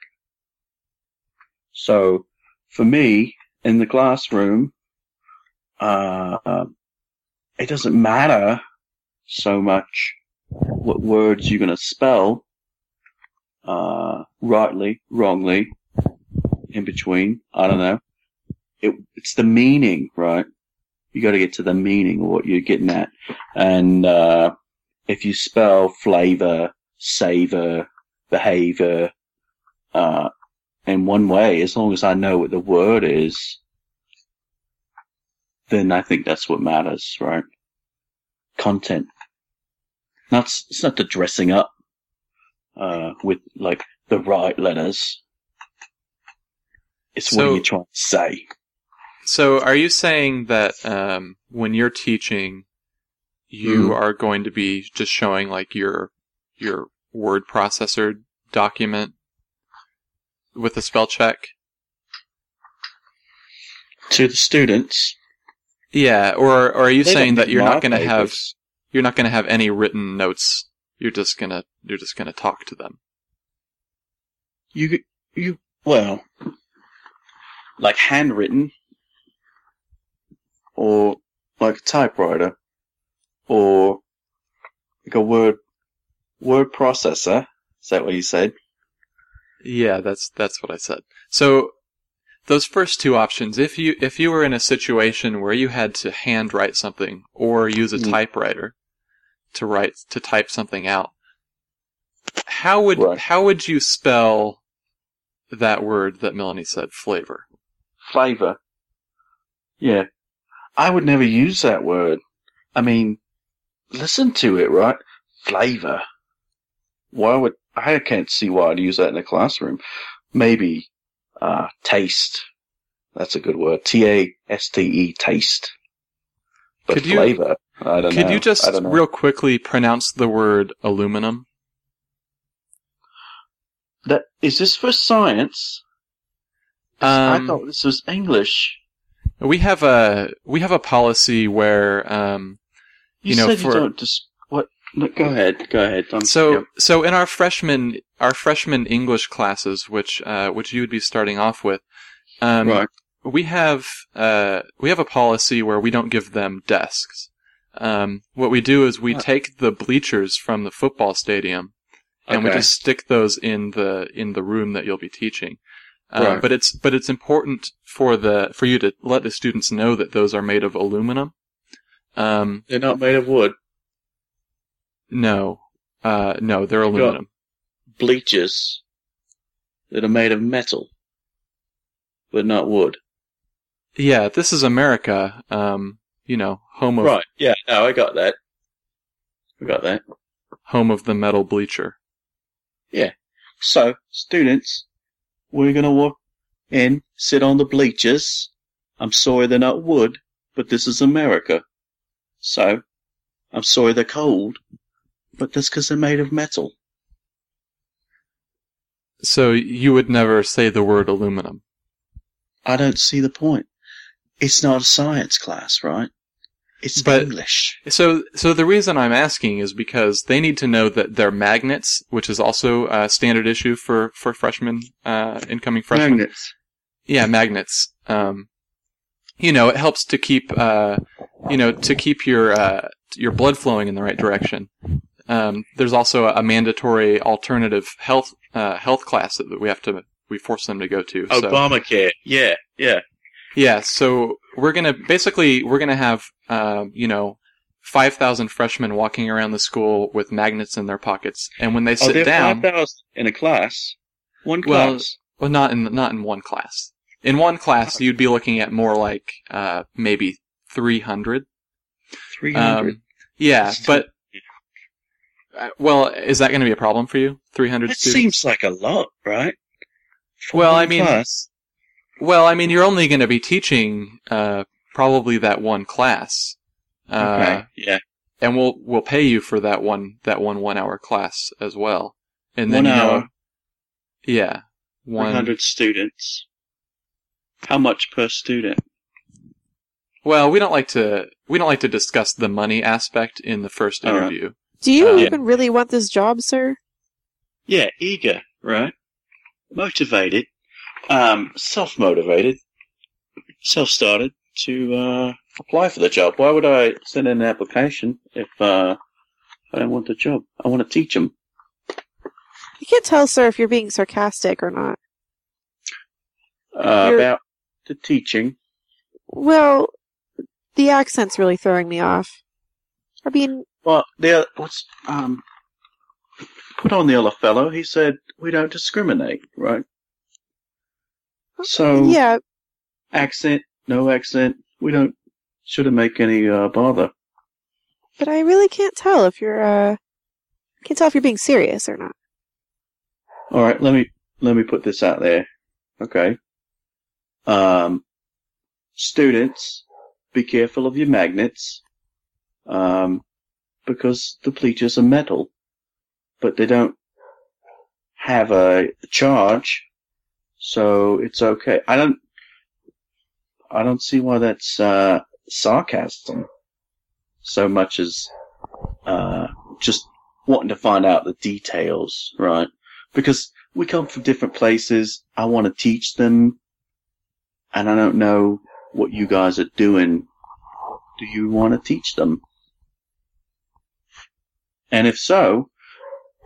So, for me, in the classroom, uh, it doesn't matter so much what words you're going to spell, uh, rightly, wrongly, in between. I don't know. It, it's the meaning, right? You got to get to the meaning of what you're getting at. And uh, if you spell flavor, savor, behavior uh, in one way, as long as I know what the word is, then I think that's what matters, right? Content. Not it's not the dressing up uh, with like the right letters. It's what you're trying to say. So, are you saying that um, when you're teaching, you Hmm. are going to be just showing like your your word processor document with a spell check? To the students, Yeah, or, or are you They saying that you're not going to have you're not going to have any written notes? You're just gonna you're just gonna talk to them. You you well, like handwritten, or like a typewriter, or like a word word processor. Is that what you said? Yeah, that's that's what I said. So those first two options, if you if you were in a situation where you had to handwrite something or use a Mm. typewriter to write to type something out, how would Right. how would you spell that word that Melanie said, flavor? Flavor. Yeah, I would never use that word. I mean, listen to it, right? Flavor. Why would I can't see why I'd use that in a classroom. Maybe uh, taste. That's a good word. T A S T E taste. But Could you- flavor, I don't know. Could you just I real quickly pronounce the word aluminum? that is this for science? I Um, thought this was English. we have a we have a policy where um, You, you know, said for- you don't just what? No, go ahead. Go ahead. I'm, So, yeah. so in our freshman, our freshman English classes, which, uh, which you would be starting off with, Um, right. we have uh, we have a policy where we don't give them desks. Um, what we do is we take the bleachers from the football stadium and we just stick those in the in the room that you'll be teaching. Uh, Right. But it's but it's important for the for you to let the students know that those are made of aluminum. Um, They're not made of wood. No, uh, no, they're got- aluminum. Bleachers that are made of metal, but not wood. Yeah, this is America. Um, you know, home of Right. Yeah. No, I got that. I got that. home of the metal bleacher. Yeah. So, students, we're gonna walk in, sit on the bleachers. I'm sorry they're not wood, but this is America. So, I'm sorry they're cold, but that's because they're made of metal. So you would never say the word aluminum. I don't see the point. It's not a science class, right? It's But- English. So, so the reason I'm asking is because they need to know that they're magnets, which is also a standard issue for for freshmen, uh, incoming freshmen. Magnets. Yeah, magnets. Um, you know, it helps to keep, uh, you know, to keep your uh, your blood flowing in the right direction. Um, there's also a mandatory alternative health uh, health class that we have to we force them to go to. So. Obamacare. Yeah, yeah. Yeah, so we're gonna basically we're gonna have um, you know five thousand freshmen walking around the school with magnets in their pockets, and when they sit down, 5,000 in a class. One class. well, not in not in one class. In one class, you'd be looking at more like uh, maybe three hundred. 300. Um, yeah, but uh, well, is that going to be a problem for you? Three hundred that students. seems like a lot, right? For Well, I mean- class. Well, I mean, you're only going to be teaching uh, probably that one class. Uh, okay. Yeah. and we'll we'll pay you for that one that one one hour class as well. And then One you know, hour. yeah, 100 students. How much per student? Well, we don't like to we don't like to discuss the money aspect in the first right. Do you Uh, even really want this job, sir? Yeah, eager, right? Motivated. Um, self-motivated. Self-started to, uh, apply for the job. Why would I send in an application if, uh, I don't want the job? I want to teach them. You can't tell, sir, if you're being sarcastic or not. Uh, about the teaching. Well, the accent's really throwing me off. I mean, Well, the what's um put on the other fellow. He said we don't discriminate, right? So yeah, accent, no accent, we don't shouldn't make any uh, bother. but I really can't tell if you're, uh, can't tell if you're being serious or not. All right, let me let me put this out there. Okay. Um, students, be careful of your magnets. Um, because the bleachers are metal, but they don't have a charge, so it's okay. I don't, I don't see why that's uh, sarcasm so much as uh, just wanting to find out the details, right? because we come from different places. I want to teach them, and I don't know what you guys are doing. Do you want to teach them? And if so,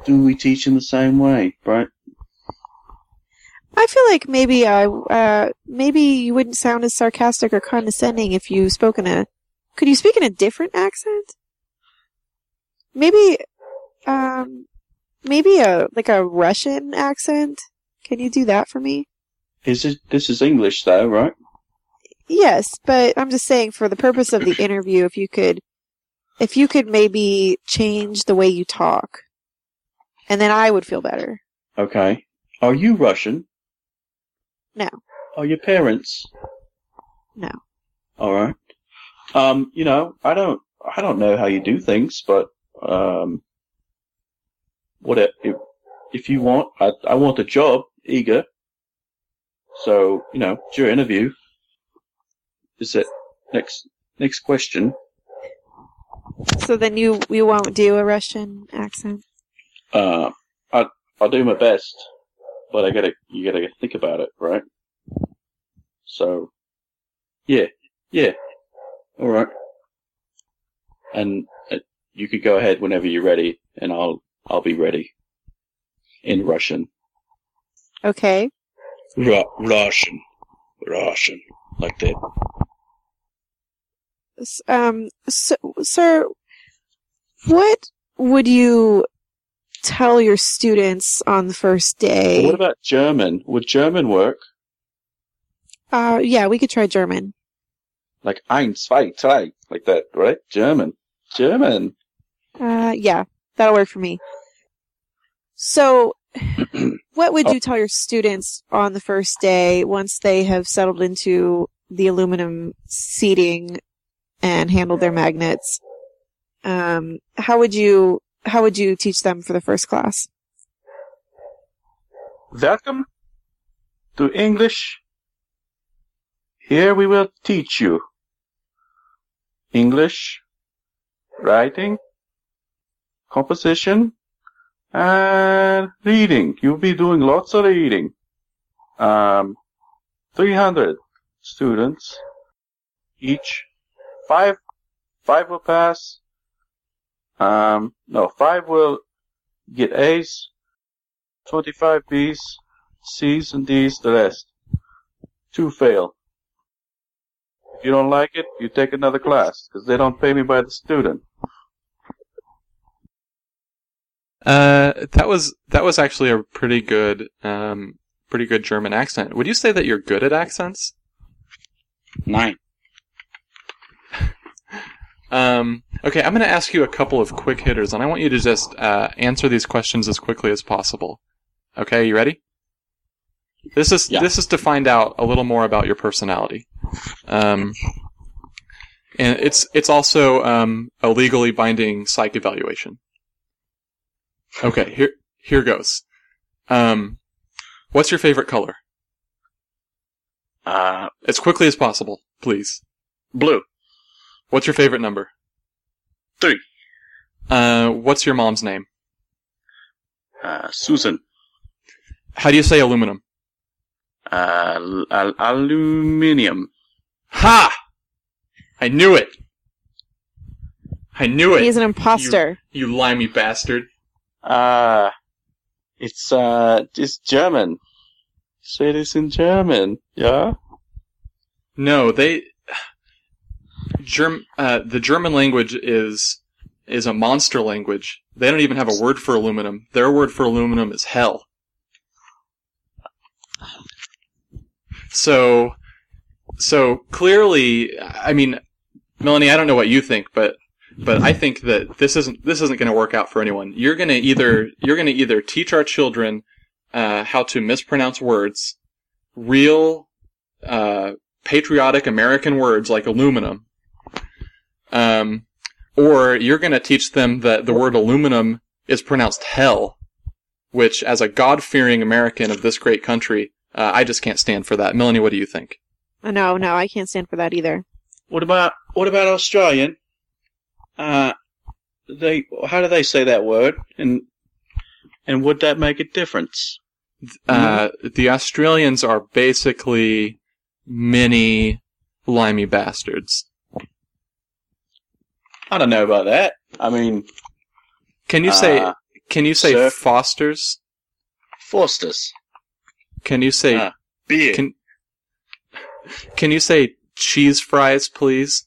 do we teach in the same way, right? I feel like maybe I, uh, maybe you wouldn't sound as sarcastic or condescending if you spoke in a, could you speak in a different accent? Maybe, um, maybe a, like a Russian accent? Can you do that for me? Is it, this is English though, right? Yes, but I'm just saying for the purpose of the interview, if you could, if you could maybe change the way you talk, and then I would feel better. Okay. Are you Russian? No. Are your parents? No. All right. Um, you know, I don't, I don't know how you do things, but um, what if if you want, I, I want a job, eager. So you know, it's your interview. Is it next next question? So then you, you won't do a Russian accent? Uh, I I'll do my best, but I gotta you gotta think about it, right? So, yeah, yeah, all right. And uh, you could go ahead whenever you're ready, and I'll I'll be ready in Russian. Okay. Ru- Russian, Russian, like that. Um, so, sir, what would you tell your students on the first day? What about German? Would German work? uh, yeah, we could try German. Like ein, zwei, drei, like that, right? German, German. Uh, yeah, that'll work for me. So, what would you tell your students on the first day once they have settled into the aluminum seating and handle their magnets? Um, how would you, how would you teach them for the first class? Welcome to English. Here we will teach you English, writing, composition, and reading. You'll be doing lots of reading. Um, 300 students each. Five, five will pass. Um, no, five will get A's. 25 B's, C's, and D's, the rest. Two fail. If you don't like it, you take another class, because they don't pay me by the student. Uh, that was that was actually a pretty good, um, pretty good German accent. Would you say that you're good at accents? Nine. Um, okay, I'm going to ask you a couple of quick hitters, and I want you to just uh, answer these questions as quickly as possible. Okay, you ready? This is Yeah. this is to find out a little more about your personality. Um, and it's it's also um, a legally binding psych evaluation. Okay, here here goes. Um, what's your favorite color? Uh, As quickly as possible, please. blue. What's your favorite number? Three. Uh, what's your mom's name? Uh, Susan. How do you say aluminum? Uh, al- aluminium. Ha! I knew it! I knew it! He's an imposter. You limey bastard. Uh, it's, uh, it's German. Say this in German, yeah? No, they. Germ, uh, the German language is is a monster language. They don't even have a word for aluminum. Their word for aluminum is hell. So, so clearly, I mean, Melanie, I don't know what you think, but but I think that this isn't this isn't going to work out for anyone. You're going to either you're going to either teach our children uh, how to mispronounce words, real uh, patriotic American words like aluminum, um, or you're going to teach them that the word aluminum is pronounced hell, which, as a God-fearing American of this great country, uh, I just can't stand for that. Melanie, what do you think? Uh, No, no, I can't stand for that either. What about, what about Australian? Uh, they, how do they say that word? And, and would that make a difference? Uh, the Australians are basically mini limey bastards. I don't know about that. I mean, Can you say? Uh, Can you say sir. Fosters? Foster's. Can you say? Uh, Beer. Can Can you say cheese fries, please?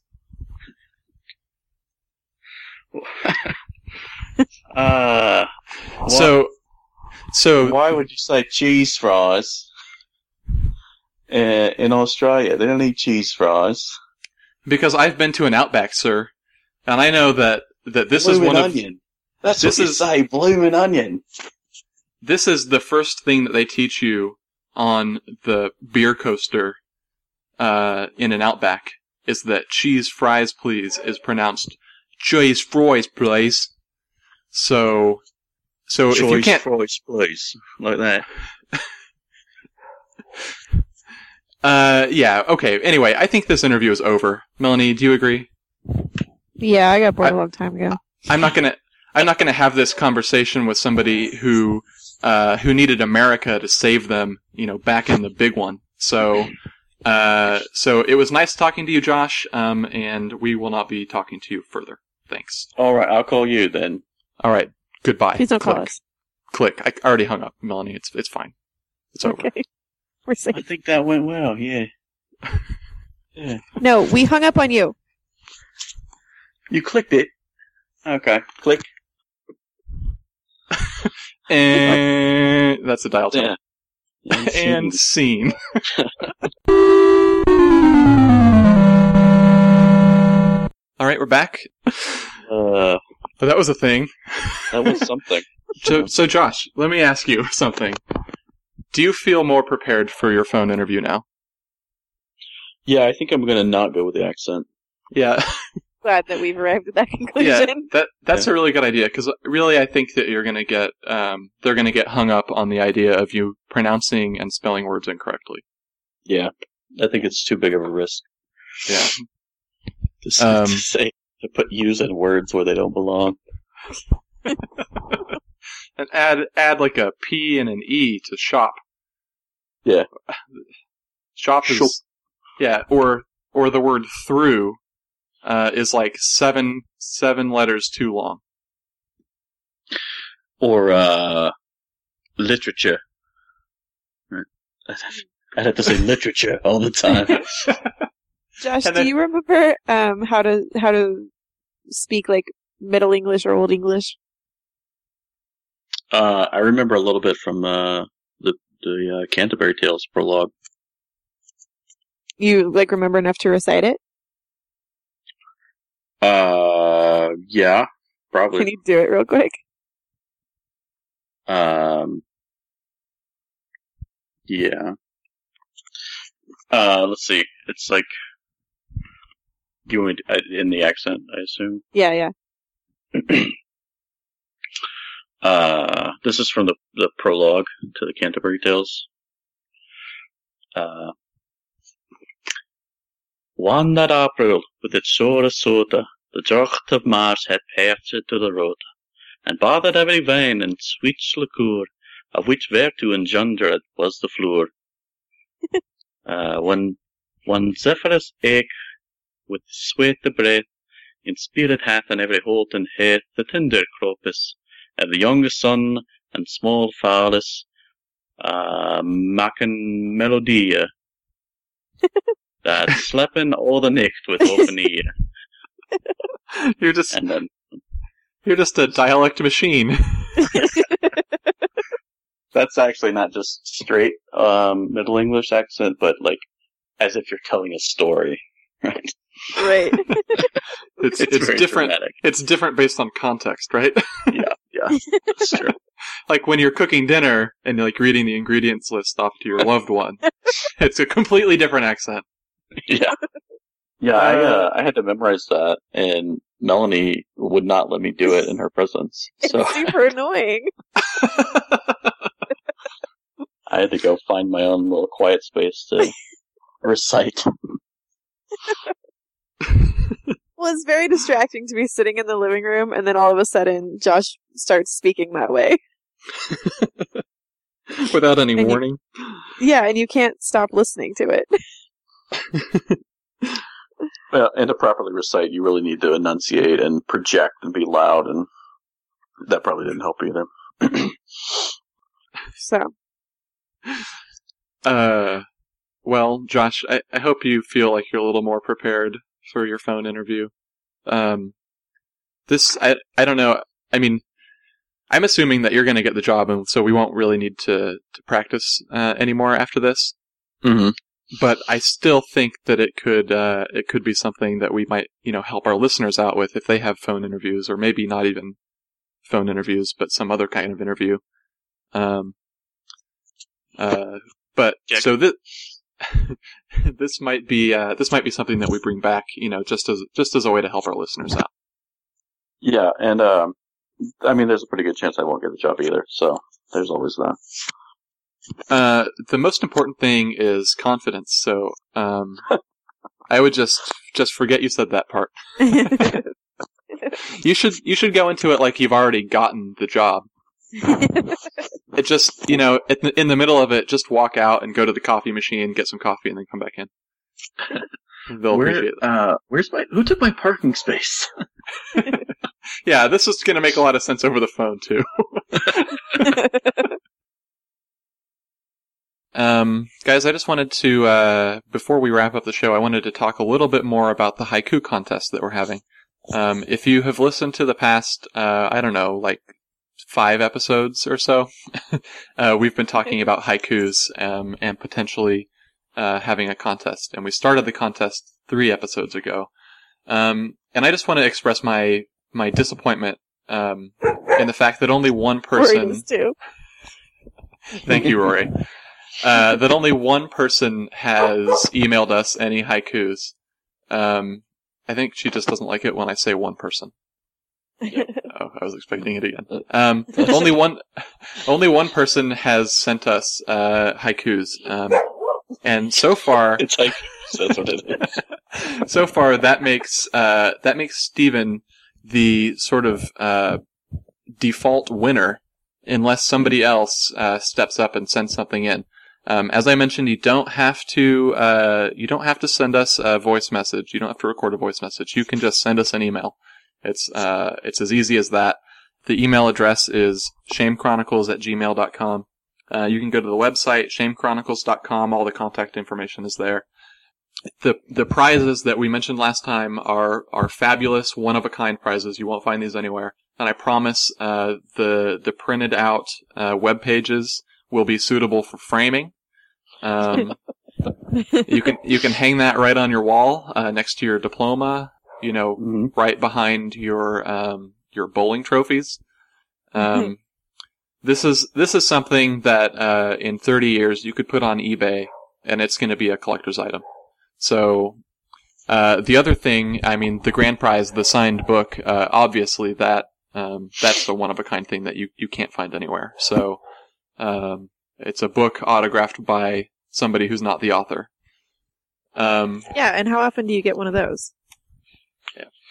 uh, So, so why would you say cheese fries? Uh, in Australia, they don't eat cheese fries. because I've been to an Outback, sir, and I know that that this is Bloomin' one of. That's this what you is- say, bloomin' onion. this is the first thing that they teach you on the beer coaster uh, in an Outback is that cheese fries, please, is pronounced cheese fries, please. So, so if you can't, fries, please. Like that. uh, yeah, okay. Anyway, I think this interview is over. Melanie, do you agree? Yeah, I got bored I- a long time ago. I'm not gonna I'm not gonna have this conversation with somebody who uh, who needed America to save them, you know, back in the big one. So Uh, so it was nice talking to you, Josh. Um, and we will not be talking to you further. Thanks. All right, I'll call you then. All right. Goodbye. Please don't call Click. us. Click. I already hung up, Melanie. It's it's fine. It's over. Okay. We're safe. I think that went well. Yeah. yeah. No, we hung up on you. You clicked it. Okay. Click. And that's a dial tone. Yeah. And scene. All right, we're back. uh, Oh, that was a thing. that was something. So, so Josh, let me ask you something. Do you feel more prepared for your phone interview now? yeah, I think I'm gonna not go with the accent. Yeah, Glad that we've arrived at that yeah. conclusion. That that's a really good idea because really, I think that you're gonna get um, they're gonna get hung up on the idea of you pronouncing and spelling words incorrectly. Yeah, I think it's too big of a risk Yeah. to, say, Um, to say to put U's in words where they don't belong. And add add like a P and an E to shop. Yeah. Shop is Shop. yeah, or or the word through uh, is like seven seven letters too long. Or uh, literature. I'd have to say literature all the time. Josh, And do you remember um how to how to speak like Middle English or Old English? uh, I remember a little bit from uh, the the uh, Canterbury Tales prologue. You like remember enough to recite it? Uh, yeah, probably. Can you do it real quick? Um, yeah. Uh, let's see. It's like do you want me to, uh, in the accent, I assume. Yeah, yeah. Uh, this is from the the prologue to the Canterbury Tales. Uh, one that April, with its sore soda, the draught of Mars had parted to the road, and bothered every vein and sweet liqueur, of which virtue engendered was the floor. uh, when one Zephyrus eke, with sweat the breath, in spirit hath in every holt and heath the tender crocus, and the youngest son and small phallus, uh, maken melodia, that slepen all the night with open ear. You're just And then you're just a dialect machine. that's actually not just straight um, Middle English accent, but like as if you're telling a story, right? Right. It's it's, very different. dramatic. It's different based on context, right? Yeah, yeah, that's true. like when you're cooking dinner and you're like reading the ingredients list off to your loved one. it's a completely different accent. yeah. Yeah, I Uh, uh, I had to memorize that, and Melanie would not let me do it in her presence, so It's super annoying. I had to go find my own little quiet space to recite. Well, it's very distracting to be sitting in the living room and then all of a sudden Josh starts speaking that way. Without any And you- warning. Yeah, and you can't stop listening to it. Well, and to properly recite, you really need to enunciate and project and be loud, and that probably didn't help either. So, Uh, well, Josh, I, I hope you feel like you're a little more prepared for your phone interview. Um, this, I, I don't know. I mean, I'm assuming that you're going to get the job, and so we won't really need to, to practice, uh, anymore after this. Mm-hmm. But I still think that it could, uh, it could be something that we might, you know, help our listeners out with if they have phone interviews, or maybe not even phone interviews, but some other kind of interview. Um, uh, but Yeah. so this this might be uh, this might be something that we bring back, you know, just as just as a way to help our listeners out. Yeah, and um, I mean, there's a pretty good chance I won't get the job either. So there's always that. Uh, the most important thing is confidence. So um, I would just just forget you said that part. You should you should go into it like you've already gotten the job. it just you know in the, in the middle of it, just walk out and go to the coffee machine, get some coffee, and then come back in. They'll Where, appreciate it. uh, where's my? Who took my parking space? Yeah, this is going to make a lot of sense over the phone too. Um, guys, I just wanted to, uh, before we wrap up the show, I wanted to talk a little bit more about the haiku contest that we're having. Um, if you have listened to the past, uh, I don't know, like five episodes or so, uh, we've been talking about haikus, um, and potentially, uh, having a contest. And we started the contest three episodes ago. Um, and I just want to express my, my disappointment, um, in the fact that only one person. too. Thank you, Rory. Uh, that only one person has emailed us any haikus. Um, I think she just doesn't like it when I say one person. Oh, I was expecting it again. Um, only one, only one person has sent us uh, haikus, um, and so far, It's like that's what it is. so far that makes uh, that makes Steven the sort of uh, default winner unless somebody else uh, steps up and sends something in. Um, as I mentioned, you don't have to uh, you don't have to send us a voice message. You don't have to record a voice message. You can just send us an email. It's uh, it's as easy as that. The email address is shamechronicles at gmail.com. Uh, you can go to the website, shamechronicles.com. All the contact information is there the the prizes that we mentioned last time are are fabulous, one of a kind prizes. You won't find these anywhere. And I promise uh, the the printed out uh, web pages will be suitable for framing. Um, you can you can hang that right on your wall uh, next to your diploma. You know, Mhm. right behind your um, your bowling trophies. Um, this is this is something that uh, in 30 years you could put on eBay, and it's going to be a collector's item. So uh, the other thing, I mean, the grand prize, the signed book, uh, obviously that um, that's the one of a kind thing that you you can't find anywhere. So um, it's a book autographed by somebody who's not the author. Um, Yeah, and how often do you get one of those?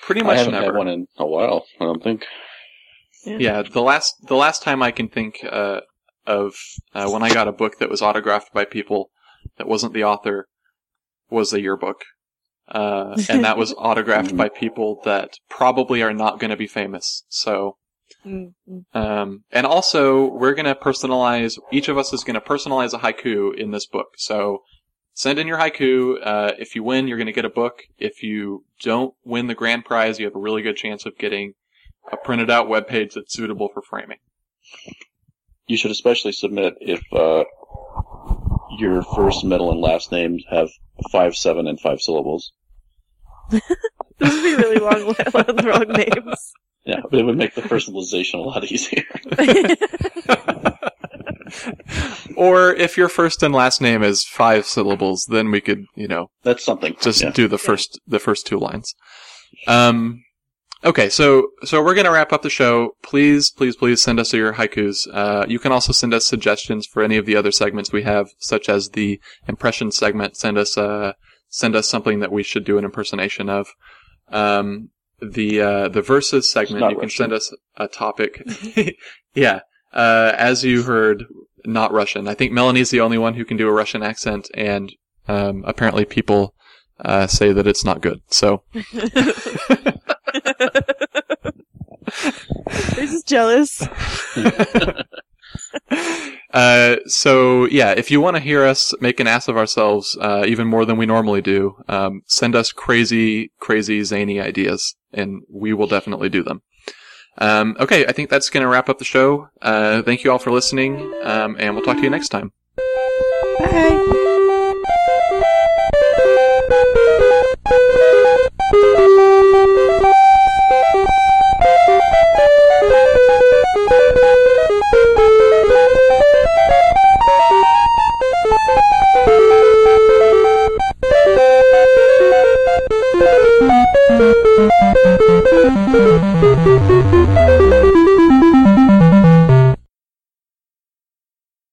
pretty much I much haven't never. had one in a while. I don't think. Yeah, the last the last time I can think uh, of uh, when I got a book that was autographed by people that wasn't the author was a yearbook, uh, and that was autographed Mhm. by people that probably are not going to be famous. So, Mm, mm. um, and also we're going to personalize. Each of us is going to personalize a haiku in this book. So. Send in your haiku. Uh, if you win, you're going to get a book. If you don't win the grand prize, you have a really good chance of getting a printed out web page that's suitable for framing. You should especially submit if uh, your first, middle, and last names have five, seven, and five syllables. Those would be really long, long names. Yeah, but it would make the personalization a lot easier. or if your first and last name is five syllables, then we could, you know, That's something. just yeah. do the first the first two lines. Um, okay, so so we're gonna wrap up the show. Please, please, please send us your haikus. Uh, you can also send us suggestions for any of the other segments we have, such as the impression segment. Send us uh send us something that we should do an impersonation of. Um, the uh, the verses segment, not you can Russian. send us a topic. yeah, uh, as you heard, not Russian. I think Melanie's the only one who can do a Russian accent, and um, apparently people uh, say that it's not good. So They're just jealous. Uh, so yeah, if you want to hear us make an ass of ourselves uh, even more than we normally do, um, send us crazy, crazy, zany ideas, and we will definitely do them. Um, okay, I think that's going to wrap up the show. Uh, thank you all for listening, um, and we'll talk to you next time. Bye. Thank you.